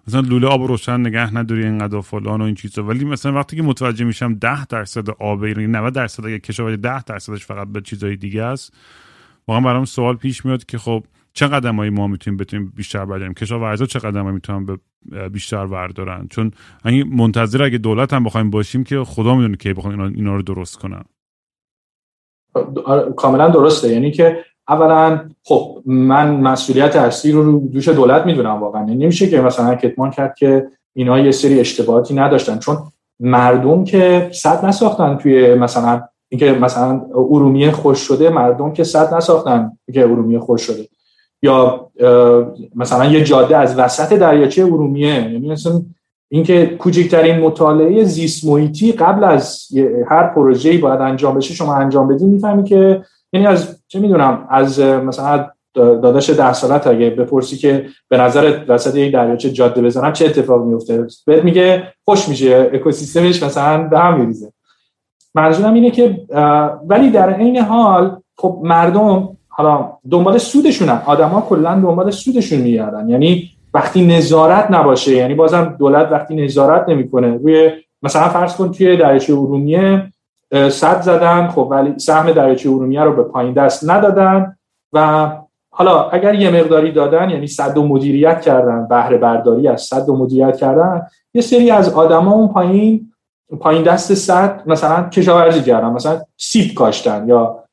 مثلا لوله آب روشن نگه نداری اینقدر فلان و این چیزا. ولی مثلا وقتی که متوجه میشم 10 درصد آب یعنی 90 درصد اگه کشاورزی 10 درصدش فقط به چیزای دیگه است واقعا برام سوال پیش میاد که خب چه قدمایی ما می‌تونیم بتونیم بیشتر برداریم کشاورزا چه قدمایی می‌تونن بیشتر وردارن؟ چون منتظر اگه دولت هم بخوایم باشیم که خدا می‌دونه که بخوان اینا, رو درست کنن. آره، کاملا درسته. یعنی که اولا خب من مسئولیت اصلی رو دوش دولت می‌دونم واقعا. یعنی نمیشه که مثلا کتمان کرد که اینا یه سری اشتباهاتی نداشتن. چون مردم که صد نساختن توی مثلا اینکه مثلا ارومیه خوش شده مردم که صد نساختن که ارومیه خوش شده. یا مثلا یه جاده از وسط دریاچه ارومیه یعنی مثلا اینکه کوچکترین مطالعه زیست محیطی قبل از هر پروژه‌ای باید انجام بشه شما انجام بدید می‌فهمی که یعنی از چه می‌دونم از مثلا داداش ده سالت اگه بپرسی که به نظر وسط یک دریاچه جاده بزنم چه اتفاق میفته بهت میگه خوش میشه اکوسیستمش مثلا به هم میریزه. منظورم اینه که ولی در عین حال خب مردم حالا دنبال سودشونن. آدما کلا دنبال سودشون میگردن. یعنی وقتی نظارت نباشه یعنی بازم دولت وقتی نظارت نمی‌کنه. روی مثلا فرض کن توی دریاچه ارومیه صد زدن خب ولی سهم دریاچه ارومیه رو به پایین دست ندادن و حالا اگر یه مقداری دادن یعنی صد و مدیریت کردن بهره برداری از صد و مدیریت کردن یه سری از آدما اون پایین پایین دست صد مثلا کشاورزی کردن مثلا سیب کاشتن یا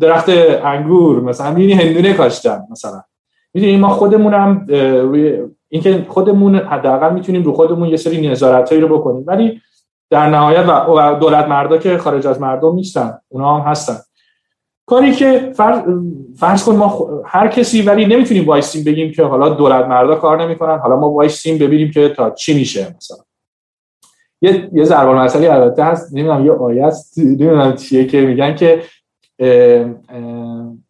درخت انگور مثلا می‌بینی هندونه کاشتن مثلا. می‌دونی ما خودمونم روی اینکه خودمون حداقل می‌تونیم رو خودمون یه سری نظارتایی رو بکنیم. ولی در نهایت و دولت مردا که خارج از مردم نیستن اونا هم هستن. کاری که فرض, فرض کن ما هر کسی ولی نمی‌تونیم وایسیم بگیم که حالا دولت مردا کار نمی‌کنن حالا ما وایسیم ببینیم که تا چی میشه مثلا. یه یه ضرب المثلی البته هست نمی‌دونم یه آیه است نمی‌دونم چیه که میگن که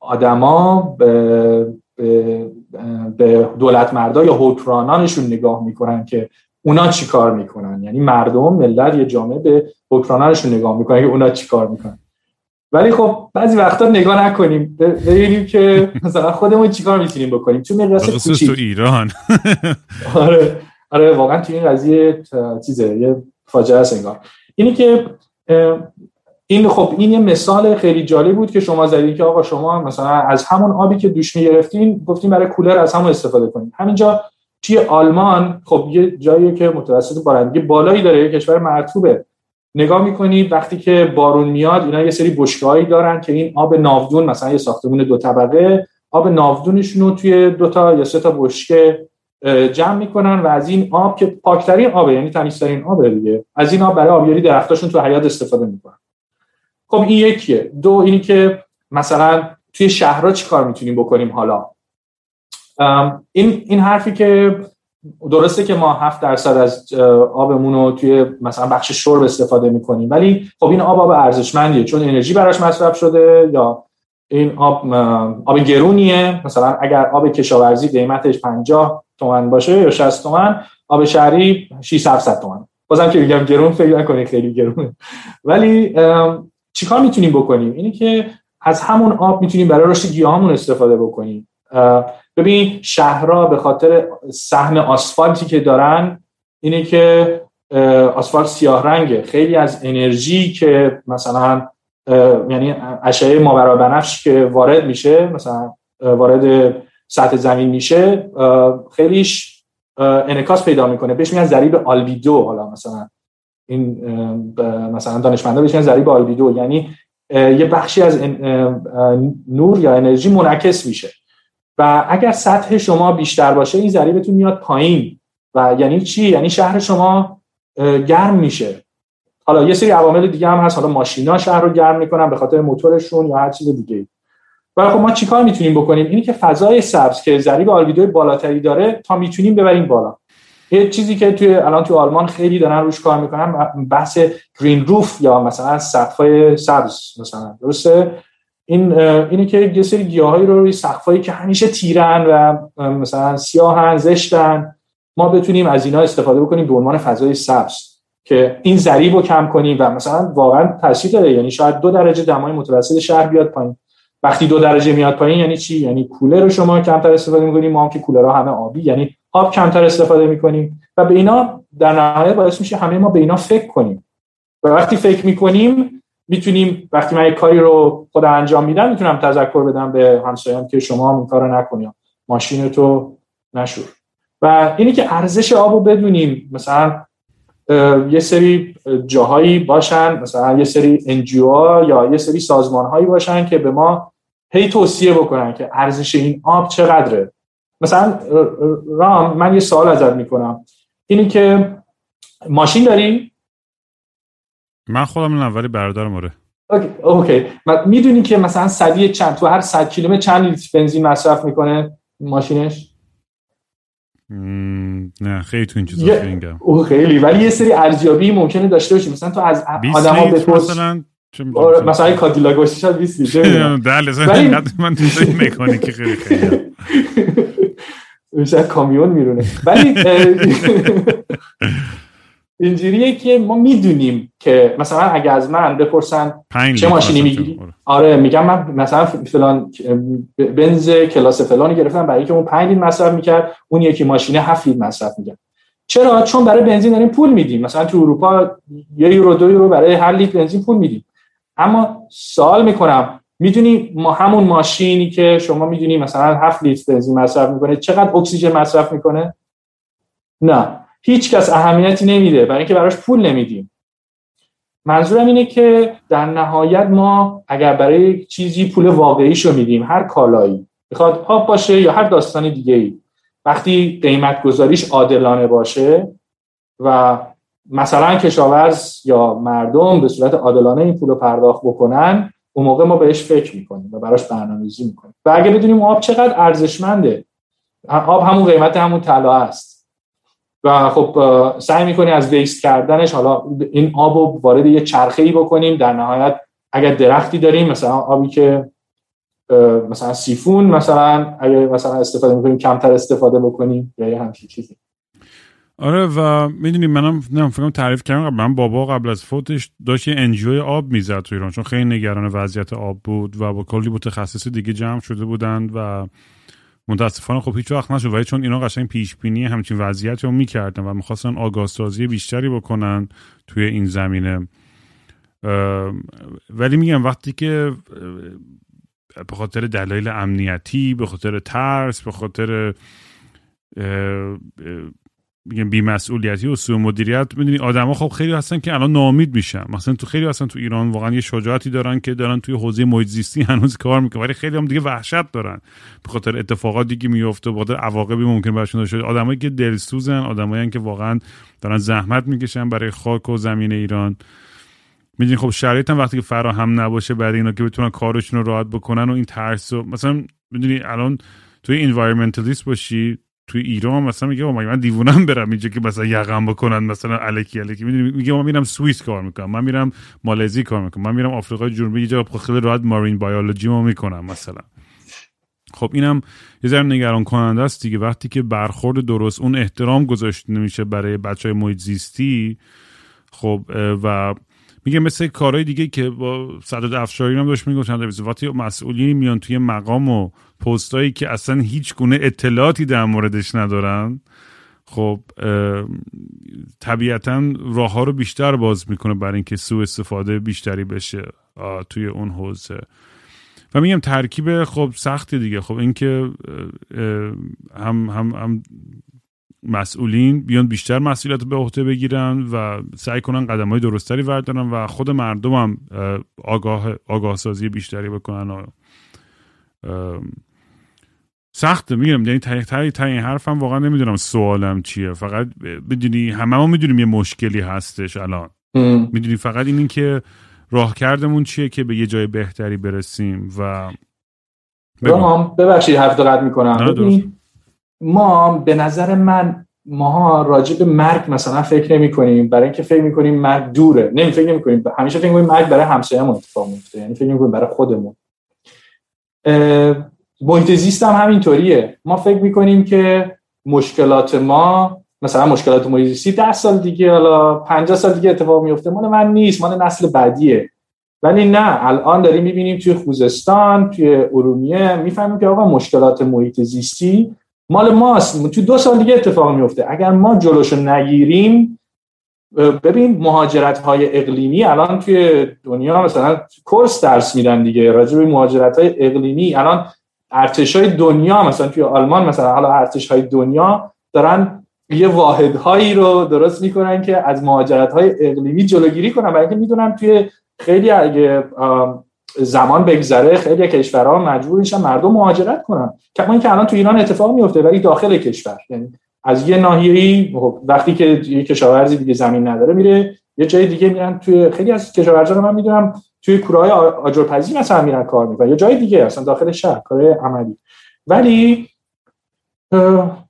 آدما به, دولت مردا یا حکمرانانشون نگاه می‌کنن که اونا چی کار می‌کنن. یعنی مردم ملت یه جامعه به حکمرانانشون نگاه می‌کنن که اونا چی کار می‌کنن. ولی خب بعضی وقتا نگاه نکنیم. ببینیم که مثلا خودمون چیکار می‌تونیم بکنیم. چون مقیاس کوچیک. تو ایران. (laughs) آره آره واقعا تو این قضیه چیزه یه فاجعه است انگار. اینی که این خب این یه مثال خیلی جالب بود که شما زدید که آقا شما مثلا از همون آبی که دوش می‌گرفتین گفتیم برای کولر از همون استفاده کنید همینجا توی آلمان خب یه جایی که متوسط بارندگی بالایی داره یه کشور مرطوبه. نگاه می‌کنید وقتی که بارون میاد اینا یه سری بشکه‌ای دارن که این آب ناودون مثلا یه ساختمون دو طبقه آب ناودونشون رو توی دو تا یا سه تا بشکه جمع می‌کنن و از این آب که پاکترین آبه یعنی تمیزترین آبه دیگه از این آب برای آبیاری درختاشون تو حیات استفاده می‌کنن. خب این یکیه. دو اینی که مثلا توی شهرها چی کار می‌تونیم بکنیم حالا؟ این این حرفی که درسته که ما هفت درصد از آبمون رو توی مثلا بخش شرب استفاده می‌کنیم ولی خب این آب آب ارزشمندیه. چون انرژی براش مصرف شده یا این آب آب گرونیه. مثلا اگر آب کشاورزی قیمتش 50 تومن باشه یا 60 تومن آب شهری 6 700 تومن. بازم که میگم گرون فکر نکنید خیلی گرونه. ولی چیکار می‌تونیم بکنیم؟ اینه که از همون آب می‌تونیم برای رشد گیاهامون استفاده بکنیم. ببین شهرها به خاطر سهم آسفالتی که دارن اینه که آسفالت سیاه رنگه. خیلی از انرژی که مثلا یعنی اشعه ماورا بنفش که وارد میشه مثلا وارد سطح زمین میشه خیلیش انکاس پیدا می‌کنه. بهش میگن ضریب آلبیدو حالا مثلا. این مثلا دانشمندا بهش ضریب آلبیدو یعنی یه بخشی از نور یا انرژی منعکس میشه. و اگر سطح شما بیشتر باشه این ضریبتون میاد پایین. و یعنی چی؟ یعنی شهر شما گرم میشه. حالا یه سری عوامل دیگه هم هست. حالا ماشینا شهر رو گرم می‌کنن به خاطر موتورشون یا هر چیز دیگه و خب ما چیکار می‌تونیم بکنیم؟ اینی که فضای سبز که ضریب آلبیدو بالاتری داره تا می‌تونیم ببریم بالا. یه چیزی که توی الان توی آلمان خیلی دارن روش کار می‌کنن بحث گرین روف یا مثلا سقفای سبز مثلا. درسته؟ این اینه که یه سری گیاهایی رو روی سقفایی که همیشه تیرن و مثلا سیاهن زشتن ما بتونیم از اینا استفاده بکنیم به عنوان فضای سبز که این ضریب رو کم کنیم و مثلا واقعا تاثیر داره. یعنی شاید دو درجه دمای متوسط شهر بیاد پایین. وقتی دو درجه میاد پایین یعنی چی؟ یعنی کولر رو شما کمتر استفاده می‌کنیم. ما هم که کولرها همه آبی یعنی آب کمتر استفاده می‌کنیم و به اینا در نهایت باعث میشه همه ما به اینا فکر کنیم. و وقتی فکر می‌کنیم می‌تونیم وقتی من یک کاری رو خود انجام میدم می‌تونم تذکر بدم به همسایه‌ام که شما هم این کارو نکنید ماشین تو نشور. و اینی که ارزش آب رو بدونیم مثلا یه سری جاهایی باشن مثلا یه سری NGO یا یه سری سازمان هایی باشن که به ما هی توصیه بکنن که ارزش این آب چقدره. مثلا رام من یه سوال ازت می‌کنم. اینی که ماشین داری من خودم اولی برادرم آره. okay okay. می‌دونی که مثلا سدی چند تو هر 100 کیلومتر چند لیتر بنزین مصرف می‌کنه ماشینش؟ نه خیلی تو این چیزا او خیلی. ولی یه سری ارزیابی ممکنه داشته باشی. مثلا تو از آدما بپرس. مثلا آره، مثلا کادیلاک باشه شاید 20 لیتر. (laughs) ولی من تو مکانیکی خیلی خیلی (laughs) میشه کامیون میرونه. ولی اینجوریه که ما می‌دونیم که مثلا اگه از من بپرسن چه ماشینی می‌گیری؟ آره. میگم من مثلا فلان بنز کلاس فلانی گرفتم برای اینکه اون 5 مصرف می‌کرد اون یکی ماشینه 7 لیتر مصرف می‌کرد. چرا؟ چون برای بنزین داریم پول میدیم. مثلا تو اروپا یه یورو دو یورو برای هر لیتر بنزین پول میدیم. اما سوال می‌کنم می‌دونی ما همون ماشینی که شما می‌دونی مثلا 7 لیتر بنزین مصرف می‌کنه چقدر اکسیژن مصرف می‌کنه؟ نه. هیچ کس اهمیتی نمیده. برای اینکه براش پول نمیدیم. منظورم اینه که در نهایت ما اگر برای چیزی پول واقعیشو میدیم هر کالایی بخواد آب باشه یا هر داستانی دیگه ای وقتی قیمت گذاریش عادلانه باشه و مثلا کشاورز یا مردم به صورت عادلانه این پول رو پرداخت بکنن اون موقع ما بهش فکر می‌کنیم و براش برنامه‌ریزی می‌کنیم. و اگه بدونیم آب چقدر ارزشمنده آب همون قیمت همون طلا است. و خب سعی می‌کنی از ویست کردنش حالا این آب رو وارد یه چرخه ای بکنیم. در نهایت اگر درختی داریم مثلا آبی که مثلا سیفون مثلا اگر مثلا استفاده می‌کنیم کمتر استفاده بکنیم یا یه همچین چیزی. آره و می‌دونی منم نم فکرم تعریف کردم من بابا قبل از فوتش داشت یه انجیوی آب می‌زد تو ایران چون خیلی نگران وضعیت آب بود و با کلی متخصص دیگه جمع شده بودند و متاسفانه خب هیچ وقت نشد. ولی چون اینا قشنگ پیش بینی همچین وضعیت رو می‌کردن و می‌خواستن آگاه بیشتری بکنن توی این زمینه. ولی میگم وقتی که به خاطر دلایل امنیتی به خاطر ترس به خاطر میگم بیمسئولیتی و سوء مدیریت. می‌دونی آدما خب خیلی هستن که الان ناامید میشن. مثلا تو خیلی هستن تو ایران واقعا یه شجاعتی دارن که دارن توی حوزه محیط زیستی (laughs) هنوز کار می‌کنن. ولی خیلی هم دیگه وحشت دارن. به خاطر اتفاقاتی که میفته به خاطر عواقبی ممکن براشون داشته آدمایی که دلسوزن آدمایی که واقعا دارن زحمت می‌کشن برای خاک و زمین ایران. می‌دونی خب شرایط وقتی که فراهم نباشه بعد اینا که بتونن کارشون رو راحت بکنن و این ترس و مثلا می‌دونی الان توی انوایرمنتالیست باشی توی ایران مثلا میگه من دیوونم برم اینجا که مثلا یقم بکنن مثلا الکی الکی. میگه من میرم سوئیس کار می‌کنم من میرم مالزی کار می‌کنم من میرم آفریقای جنوبی یه جا خیلی راحت مارین بیولوژی ما می‌کنم مثلا. خب اینم یه ذره نگران کننده است دیگه. وقتی که برخورد درست اون احترام گذاشته نمیشه برای بچه های محیط زیستی خب و میگه مثل کارهای دیگه که با صدد افشاری هم داشت می‌گفت وقتی مسئولین میان توی مقام و پستایی که اصلا هیچ گونه اطلاعاتی در موردش ندارن. خب طبیعتا راه ها رو بیشتر باز می‌کنه برای اینکه سوء استفاده بیشتری بشه توی اون حوزه. و میگم ترکیب خب سختی دیگه. خب اینکه هم هم هم مسئولین بیان بیشتر مسئولیت به عهده بگیرن و سعی کنن قدم های درستری وردارن و خود مردم هم آگاه, آگاه سازی بیشتری بکنن و سخته میگم یعنی تایی تایی این حرفم واقعا نمی‌دونم سوالم چیه. فقط بدونی همه ما می‌دونیم یه مشکلی هستش الان. می‌دونی فقط این, این که راه کردمون چیه که به یه جای بهتری برسیم و ببخشید حرف دقت می‌کنم. ما به نظر من ماها راجع به مرگ مثلا فکر نمی کنیم. برای اینکه فکر می‌کنیم مرگ دوره. نمی فکر نمی کنیم. همیشه فکر کنیم مرگ برای همسایه‌مون اتفاق میفته یعنی فکر کنیم برای خودمون. محیط زیست هم همینطوریه. ما فکر می‌کنیم که مشکلات ما مثلا مشکلات محیط زیستی 10 سال دیگه حالا 50 سال دیگه اتفاق میفته مال من نیست. مال نسل بعدیه. ولی نه. الان داریم می‌بینیم توی خوزستان توی ارومیه می‌فهمیم که آقا مشکلات محیط زیستی مال ماست. تو دو سال دیگه اتفاق میفته اگر ما جلوشو نگیریم ببین مهاجرت های اقلیمی الان توی دنیا مثلا کورس درس میدن دیگه. راجع به مهاجرت های اقلیمی الان ارتش های دنیا مثلا توی آلمان مثلا حالا ارتش های دنیا دارن یه واحدهایی رو درست می‌کنن که از مهاجرت های اقلیمی جلوگیری کنن. برای اینکه می‌دونن توی خیلی اگه زمان بگذره خیلی کشورها مجبور میشن مردم مهاجرت کنن. کما اینکه الان تو ایران اتفاق میفته ولی داخل کشور. یعنی از یه ناحیه‌ای خب، وقتی که یه کشاورزی دیگه زمین نداره میره یه جای دیگه میرن توی خیلی از کشاورزا من می‌دونم توی کورهای آجرپزی مثلا میرن کار می‌کنن. یا جای دیگه اصلا داخل شهر کار عملی. ولی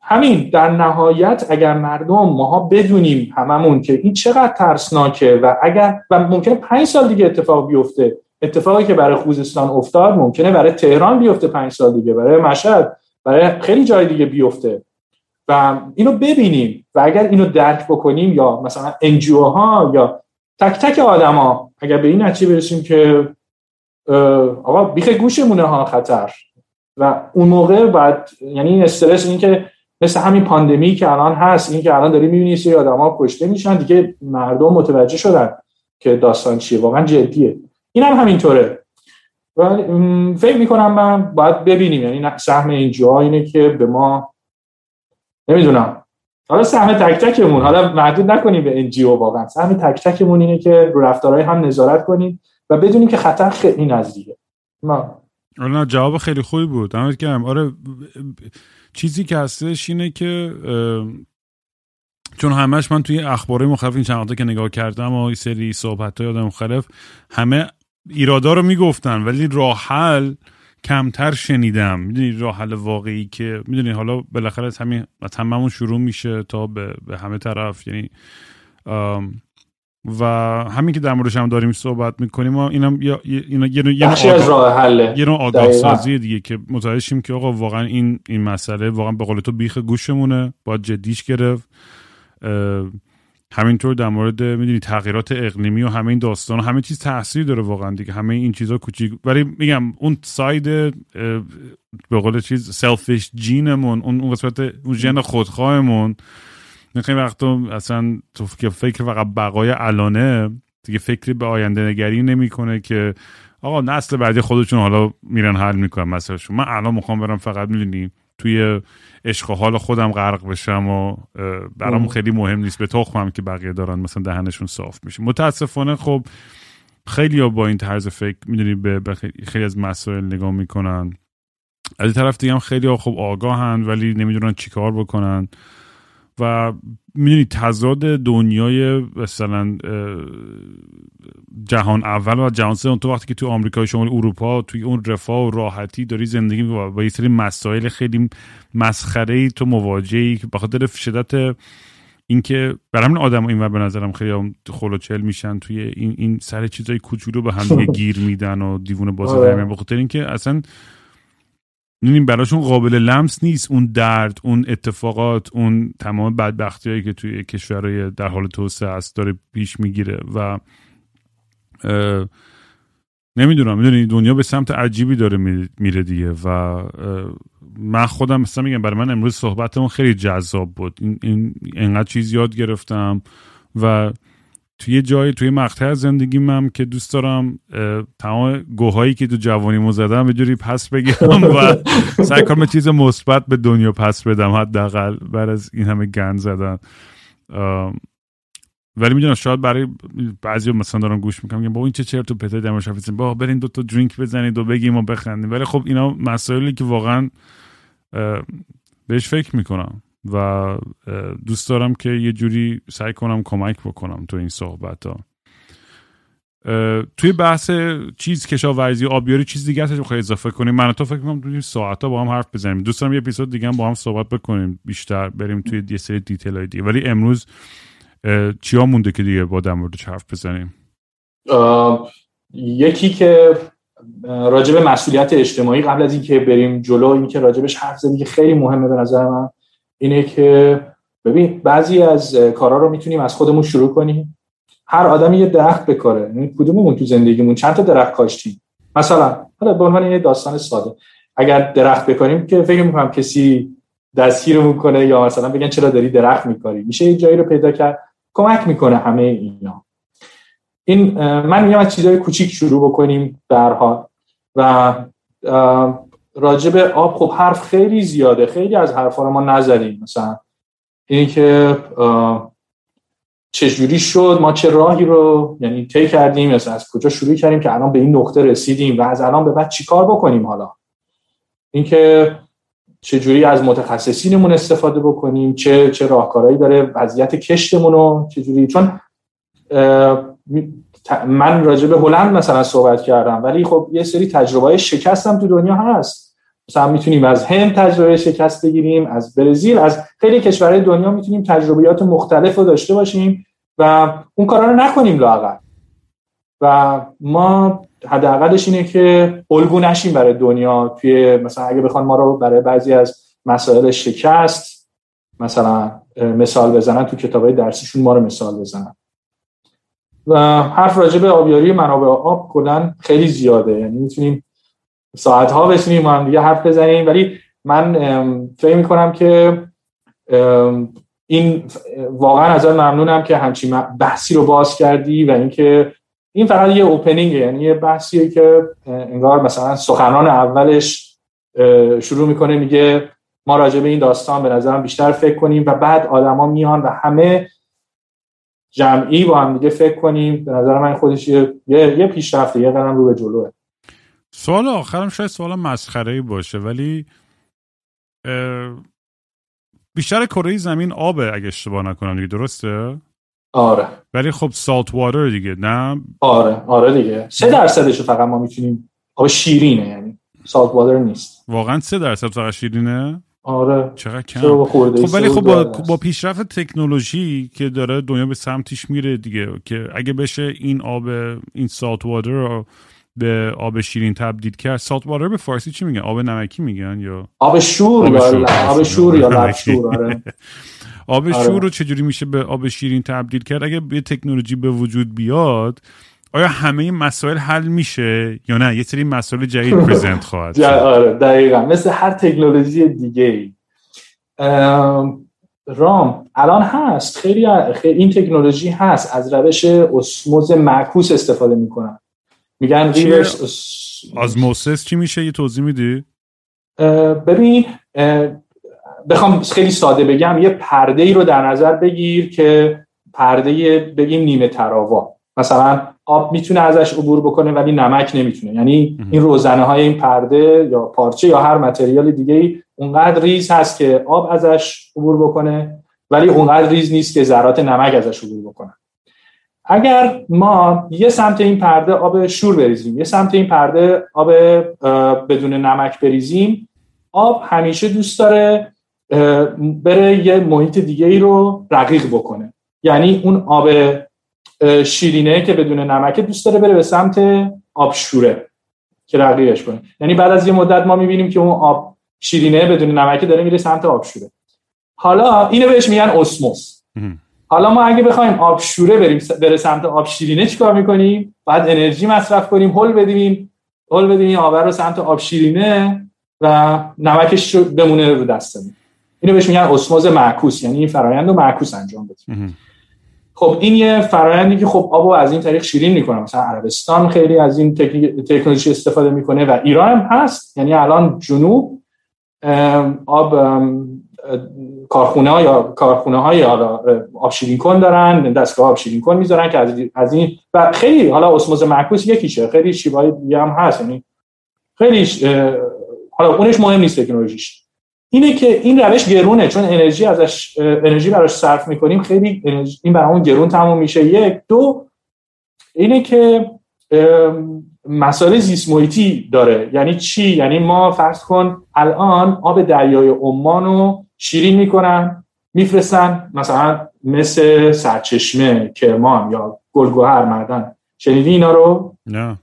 همین در نهایت اگر مردم ماها بدونیم هممون که این چقدر ترسناکه و اگر و ممکنه پنج سال دیگه اتفاق بیفته اتفاقی که برای خوزستان افتاد ممکنه برای تهران بیفته پنج سال دیگه برای مشهد برای خیلی جای دیگه بیفته. و اینو ببینیم و اگر اینو درک بکنیم یا مثلا انجیو ها یا تک تک آدما اگر به این نتیجه برسیم که آقا بیخ گوشمونه ها خطر. و اون موقع بعد یعنی استرس این که مثل همین پاندمی که الان هست این که الان داری می‌بینی سری آدما کشته میشن دیگه مردم متوجه شدن که داستان چیه. واقعا جدیه. این هم همینطوره و فکر می‌کنم من باید ببینیم. یعنی سهم اینجا اینه که به ما نمی‌دونم. حالا سهم تک تکمون حالا محدود نکنیم به انجیو واقعا. سهم تک تکمون اینه که رو رفتارهای هم نظارت کنیم و بدونیم که خطر خیلی نزدیکه. ما نه جواب خیلی خوبی بود. دمت گرم آره چیزی که هستش اینه که چون همش من توی اخبار مختلف این چند که نگاه کردم و این سری صحبت های آدم مختلف همه ایرادا رو می‌گفتن ولی راه حل کمتر شنیدم. می‌دونی راه حل واقعی که می‌دونی حالا بالاخره از همین تمامون شروع میشه تا به, به همه طرف یعنی و همین که در موردش هم داریم صحبت می‌کنیم اینم یا اینا یه یه از راه حله یه نوع آگاه سازی دیگه که متوجه شیم که آقا واقعا این این مسئله واقعا به قول تو بیخ گوشمونه باید جدیش گرفت. همینطور در مورد می‌دونی تغییرات اقلیمی و همه این داستان و همه چیز تاثیر داره واقعا دیگه. همه این چیزا کوچیک. ولی میگم اون ساید به قول چیز سلفیش جینمون اون اون قسمت اون ژن خودخواهمون. خیلی وقتا اصلا تو فکر فقط بقای الانه دیگه فکری به آینده نگری نمی‌کنه که آقا نسل بعدی خودشون حالا میرن حل می‌کنن مثلا من الان می‌خوام برم فقط می‌دونی توی عشق و حال خودم غرق بشم و برام خیلی مهم نیست. به تخمم که بقیه دارن مثلا دهنشون صاف میشه. متاسفانه خب خیلی ها با این طرز فکر می‌دونی به خیلی از مسائل نگاه می‌کنن. از این طرف دیگه هم خیلی ها خب آگاهن ولی نمی‌دونن چیکار بکنن. و می‌دونی تضاد دنیای مثلا جهان اول و جهان سوم تو وقتی که تو آمریکای شمال اروپا توی اون رفاه و راحتی داری زندگی با یه سری مسائل خیلی مسخره ای تو مواجهی که بخاطر شدت اینکه برای همین آدم این به نظرم خیلی خلوچل میشن توی این این سر چیزای کوچولو به هم (laughs) گیر میدن و دیوونه بازی آره. در بخاطر اینکه اصلا می‌دونیم براشون قابل لمس نیست. اون درد اون اتفاقات اون تمام بدبختی هایی که توی کشورهای در حال توسعه است داره پیش می‌گیره و نمی‌دونم. می‌دونی دنیا به سمت عجیبی داره میره دیگه و من خودم مثلا میگم برای من امروز صحبتمون خیلی جذاب بود. این, این انقدر چیز یاد گرفتم و توی جایی توی مقطع از زندگیم هم که دوست دارم تمام گوهایی که تو جوانی زدم به جوری پس بگیرم و سعی کنم چیز مثبت به دنیا پس بدم حداقل بعد از این همه گند زدن. ولی می‌دونم شاید برای بعضی مثلا دارم گوش می‌کنم با این چه چرت و پرتای دمش با برین دو تا درینک بزنید و بگیم و بخندیم. ولی خب اینا مسائلی که واقعا بهش فکر می‌کنم. و دوست دارم که یه جوری سعی کنم کمک بکنم تو این صحبت ها توی بحث چیز کشاورزی آبیاری چیز دیگه هستش خیلی اضافه کنیم من تو فکر کنم توی ساعت ها با هم حرف بزنیم. دوست دارم یه اپیزود دیگه هم با هم صحبت بکنیم. بیشتر بریم توی یه سری دیتیل های دیگه. ولی امروز چیا مونده که دیگه با در موردش حرف بزنیم؟ یکی که راجب مسئولیت اجتماعی قبل از اینکه بریم جلو اینکه راجبش حرف زدیم که خیلی مهمه به نظر من. اینه که ببین بعضی از کارا رو می‌تونیم از خودمون شروع کنیم. هر آدمی یه درخت بکاره. یعنی کدوممون تو زندگیمون؟ چند تا درخت کاشتیم؟ مثلا حالا به عنوان یه داستان ساده. اگر درخت بکنیم که فکر می‌کنم کسی دستگیرمون کنه یا مثلا بگن چرا داری درخت میکاری؟ میشه یه جایی رو پیدا کرد. کمک می‌کنه همه اینا. این من میگم از چیزهای کوچیک شروع بکنیم در حال. و راجب آب خب حرف خیلی زیاده. خیلی از حرفا رو ما نزدیم. مثلا اینی که چجوری شد؟ ما چه راهی رو یعنی طی کردیم؟ مثلا از کجا شروع کردیم که الان به این نقطه رسیدیم؟ و از الان به بعد چیکار بکنیم حالا؟ اینکه چجوری از متخصصینمون استفاده بکنیم؟ چه چه راهکارهایی داره؟ وضعیت کشتمون رو چجوری؟ چون من راجع به هلند مثلا صحبت کردم ولی خب یه سری تجربه شکستم تو دنیا هست. مثلا می‌تونیم از هند تجربه شکست بگیریم از برزیل از خیلی کشورهای دنیا می‌تونیم تجربیات مختلف رو داشته باشیم و اون کارا رو نکنیم لاقل و ما حداقلش اینه که الگو نشیم برای دنیا توی مثلا اگه بخوان ما رو برای بعضی از مسائل شکست مثلا مثال بزنن تو کتابای درسیشون ما رو مثال بزنن. و حرف راجع به آبیاری منابع آب کلا خیلی زیاده. یعنی می‌تونیم ساعت ها بشینیم هم دیگه حرف بزنیم. ولی من فکر می‌کنم که این واقعا از ممنونم که همچین بحثی رو باز کردی و اینکه این فقط یه اوپنینگه یعنی یه بحثیه که انگار مثلا سخنان اولش شروع می‌کنه میگه ما راجع به این داستان به نظرم بیشتر فکر کنیم و بعد آدما میان و همه جمعی با هم دیگه فکر کنیم. به نظر من خودش یه یه پیشرفته یه قدم رو به جلوه. سوال آخرم شاید سوال مسخره باشه ولی بیشتر کره زمین آبه اگه اشتباه نکنم دیگه درسته؟ آره. ولی خب سالت واتر دیگه نه؟ آره آره دیگه. سه درصدش فقط ما می‌تونیم آب شیرینه یعنی سالت واتر نیست. واقعا سه درصد فقط شیرینه؟ آره. چقدر کم؟ خب ولی خب با, با پیشرفت تکنولوژی که داره دنیا به سمتش میره دیگه که اگه بشه این آب این سالت واتر رو به آب شیرین تبدیل کرد. سالت واتر به فارسی چی میگن؟ آب نمکی میگن یا آب شور آب شور, آب شور یا لب شور آره. (laughs) آب آره. شور رو چجوری میشه به آب شیرین تبدیل کرد؟ اگه به تکنولوژی به وجود بیاد آیا همه مسائل حل میشه یا نه؟ یه سری مسائل جدید (laughs) پرزنت خواهد آره دقیقا. مثل هر تکنولوژی دیگه ای رام الان هست. خیلی, خیلی این تکنولوژی هست. از روش اسموز معکوس استفاده می‌کنن. میگن ریورس از موسس چی میشه؟ یه توضیح میدی؟ ببین بخوام خیلی ساده بگم یه پرده ای رو در نظر بگیر که پرده بگیم نیمه تراوا. مثلا آب می‌تونه ازش عبور بکنه ولی نمک نمی‌تونه. یعنی این روزنه های این پرده یا پارچه یا هر متریال دیگه ای اونقدر ریز هست که آب ازش عبور بکنه ولی اونقدر ریز نیست که ذرات نمک ازش عبور بکنه اگر ما یه سمت این پرده آب شور بریزیم یه سمت این پرده آب بدون نمک بریزیم آب همیشه دوست داره بره یه محیط دیگه ای رو رقیق بکنه. یعنی اون آب شیرینه که بدون نمک دوست داره بره به سمت آب شوره که رقیقش کنه. یعنی بعد از یه مدت ما می‌بینیم که اون آب شیرینه بدون نمک داره میره سمت آب شوره. حالا اینو بهش میگن اسموس. حالا ما اگه بخوایم آب شوره بریم بره سمت آب شیرینه چیکار می‌کنیم؟ بعد انرژی مصرف کنیم هل بدیم هل بدیم این آب رو سمت آب شیرینه و نمکش بمونه رو دستمون اینو بهش میگن اسموز معکوس یعنی این فرایند رو معکوس انجام بدیم خب این یه فرایندی که خب آبو از این طریق شیرین می‌کنه. مثلا عربستان خیلی از این تکنولوژی استفاده می‌کنه و ایران هم هست. یعنی الان جنوب آب کارخونه ها یا کارخونه های آب شیرین کن دارن دستگاه آب شیرین کن می‌ذارن که از این و خیلی حالا اسموز معکوس یکیشه خیلی شیوهای دیگه هم هست یعنی خیلی حالا اونش مهم نیست تکنولوژیش. اینه که این روش گرونه چون انرژی ازش انرژی براش صرف می‌کنیم خیلی انرژی این برامون گرون تموم میشه. یک دو اینه که مسائل زیست داره. یعنی چی؟ یعنی ما فرض کن الان آب دریای عمان رو شیرین می‌کنن میفرستن مثلا مثل سرچشمه کرمان یا گلگوهر مردن. شنیدی اینا رو؟ نه.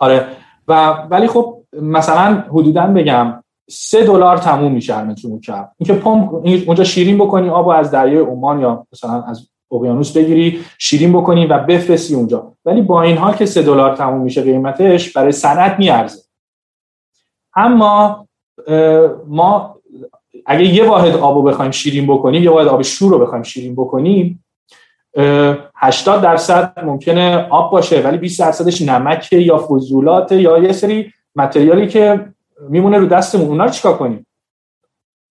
آره. و ولی خب مثلا حدودا بگم سه دلار تموم میشه هر متر مکعب اینکه پمپ اونجا شیرین بکنی آب از دریای عمان یا مثلا از اقیانوس بگیری شیرین بکنی و بفرستی اونجا. ولی با این حال که سه دلار تموم میشه قیمتش برای صنعت میارزه. اما ما اگه یه واحد آب رو بخوایم شیرین بکنیم یه واحد آب شور رو بخوایم شیرین بکنیم 80 درصد ممکنه آب باشه ولی 20 درصدش نمکه یا فضولات یا یه سری متریالی که میمونه رو دستمون. اونا رو چیکار کنیم؟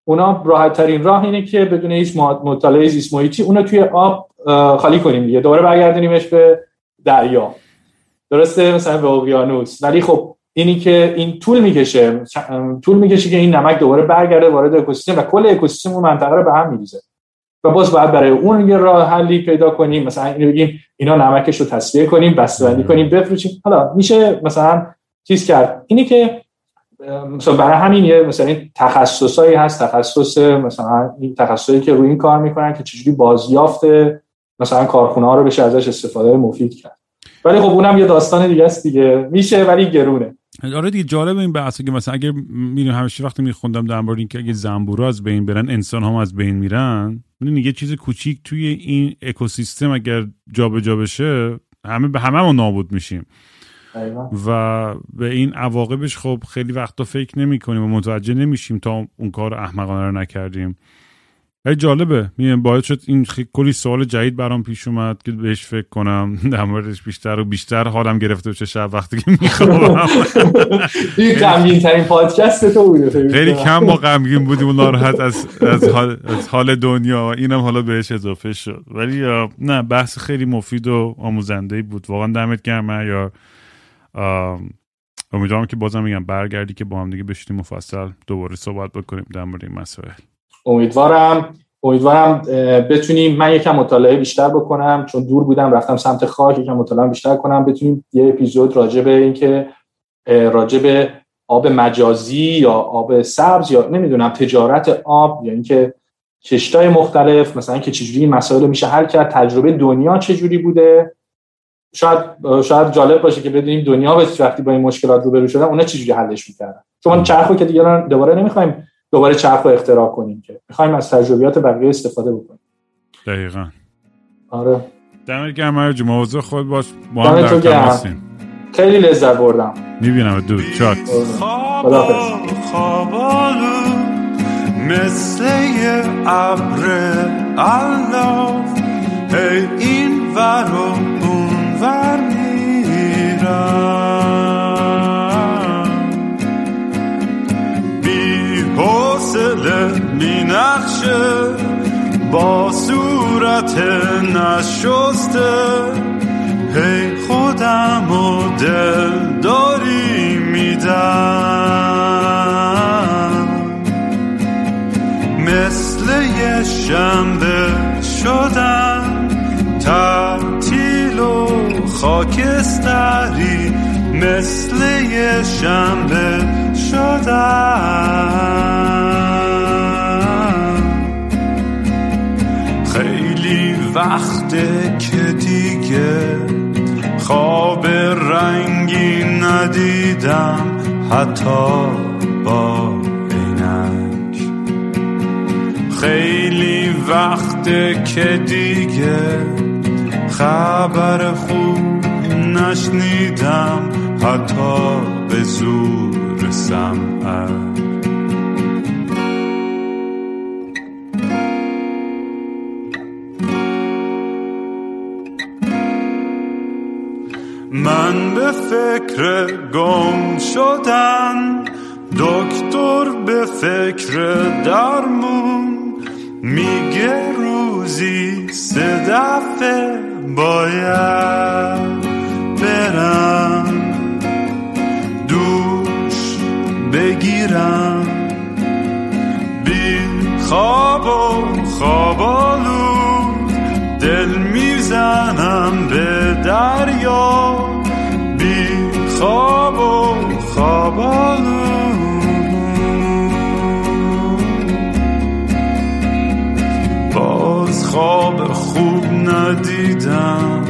اونا راحت ترین راه اینه که بدون هیچ مطالعه زیست محیطی اونا توی آب خالی کنیم دیگه. دوباره برگردونیمش به دریا. درسته؟ مثلا به اقیانوس. ولی خب اینی که این طول می‌کشه طول می‌کشه که این نمک دوباره برگرده وارد اکوسیستم و کل اکوسیستم اون منطقه رو به هم میریزه. و باز باید برای اون یه راه حلی پیدا کنیم. مثلا اینو بگیم اینا نمکش رو تصفیه کنیم بسته‌بندی کنیم بفروشیم. حالا میشه مثلا چیز کرد؟ اینی که مثلا برای همین یه مثلا این تخصصایی هست تخصص مثلا این تخصصی که روی این کار می‌کنن که چجوری بازیافت مثلا کارخونه ها رو بشه ازش استفاده مفید کرد. ولی خب اونم یه داستان دیگه است دیگه. میشه ولی گرونه. آره دیگه جالب این بحثه که مثلا اگر میریم همیشه وقتی میخوندم در مورد اینکه اگه زنبورا از بین برن انسان هم از بین میرن می‌دونی یه چیز کوچیک توی این اکوسیستم اگر جابجا جا بشه همه به همه نابود میشیم. و به این عواقبش خب خیلی وقتا فکر نمی کنیم و متوجه نمیشیم تا اون کار احمقانه رو نکردیم. خیلی جالبه. میگم باید شد این کلی سوال جدید برام پیش اومد که بهش فکر کنم. (laughs) در موردش بیشتر و بیشتر حالم گرفته بشه شب وقتی که می‌خوام (laughs) این غمگین ترین پادکست تو بوده. خیلی کم ما غمگین بودیم و ناراحت از, از, حال, از حال دنیا. اینم حالا بهش اضافه شد. ولی نه بحث خیلی مفید و آموزنده بود. واقعا دمت گرمه یا امیدوارم که بازم میگم برگردی که با هم دیگه بشینیم مفصل دوباره صحبت بکنیم در مورد این مسائل. امیدوارم امیدوارم بتونیم من یکم مطالعه بیشتر بکنم چون دور بودم رفتم سمت خاک یکم مطالعه بیشتر کنم بتونیم یه اپیزود راجع به اینکه راجع به آب مجازی یا آب سبز یا نمی‌دونم تجارت آب یا اینکه کشتای مختلف مثلا که چجوری این مسائل میشه حل کرد تجربه دنیا چجوری بوده؟ شاید شاید جالب باشه که بدونیم دنیا به وقتی با این مشکلات روبرو شدن اونا چجوری حلش می‌کردن. چون چرخو که دیگه دوباره نمی‌خوایم دوباره چرخ رو اختراع کنیم که می‌خوایم از تجربیات بقیه استفاده بکنیم. دقیقا. آره. دمت گرم جو موضوع خود باش با هم در تماسیم خیلی لذت بردم. می‌بینم. دو چاک مثل یه ابر الاف هی این ور و اون ور میرم. می نقشه با صورت نشسته. هی خودم و دل داری میدم. مثل یه شنبه شدم تعطیل و خاکستری. مثل یه شنبه شدم. وقته که دیگه خواب رنگی ندیدم حتی با عینک. خیلی وقته که دیگه خبر خوب نشنیدم حتی به زور سمعت به فکر گم شدن دکتر به فکر درمون میگه روزی سه دفعه باید برم دوش بگیرم. بی خواب و خوابالو دل می‌زنم به دریا. خواب و باز خواب خوب ندیدم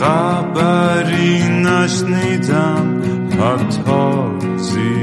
خبری نشنیدم حتی زیر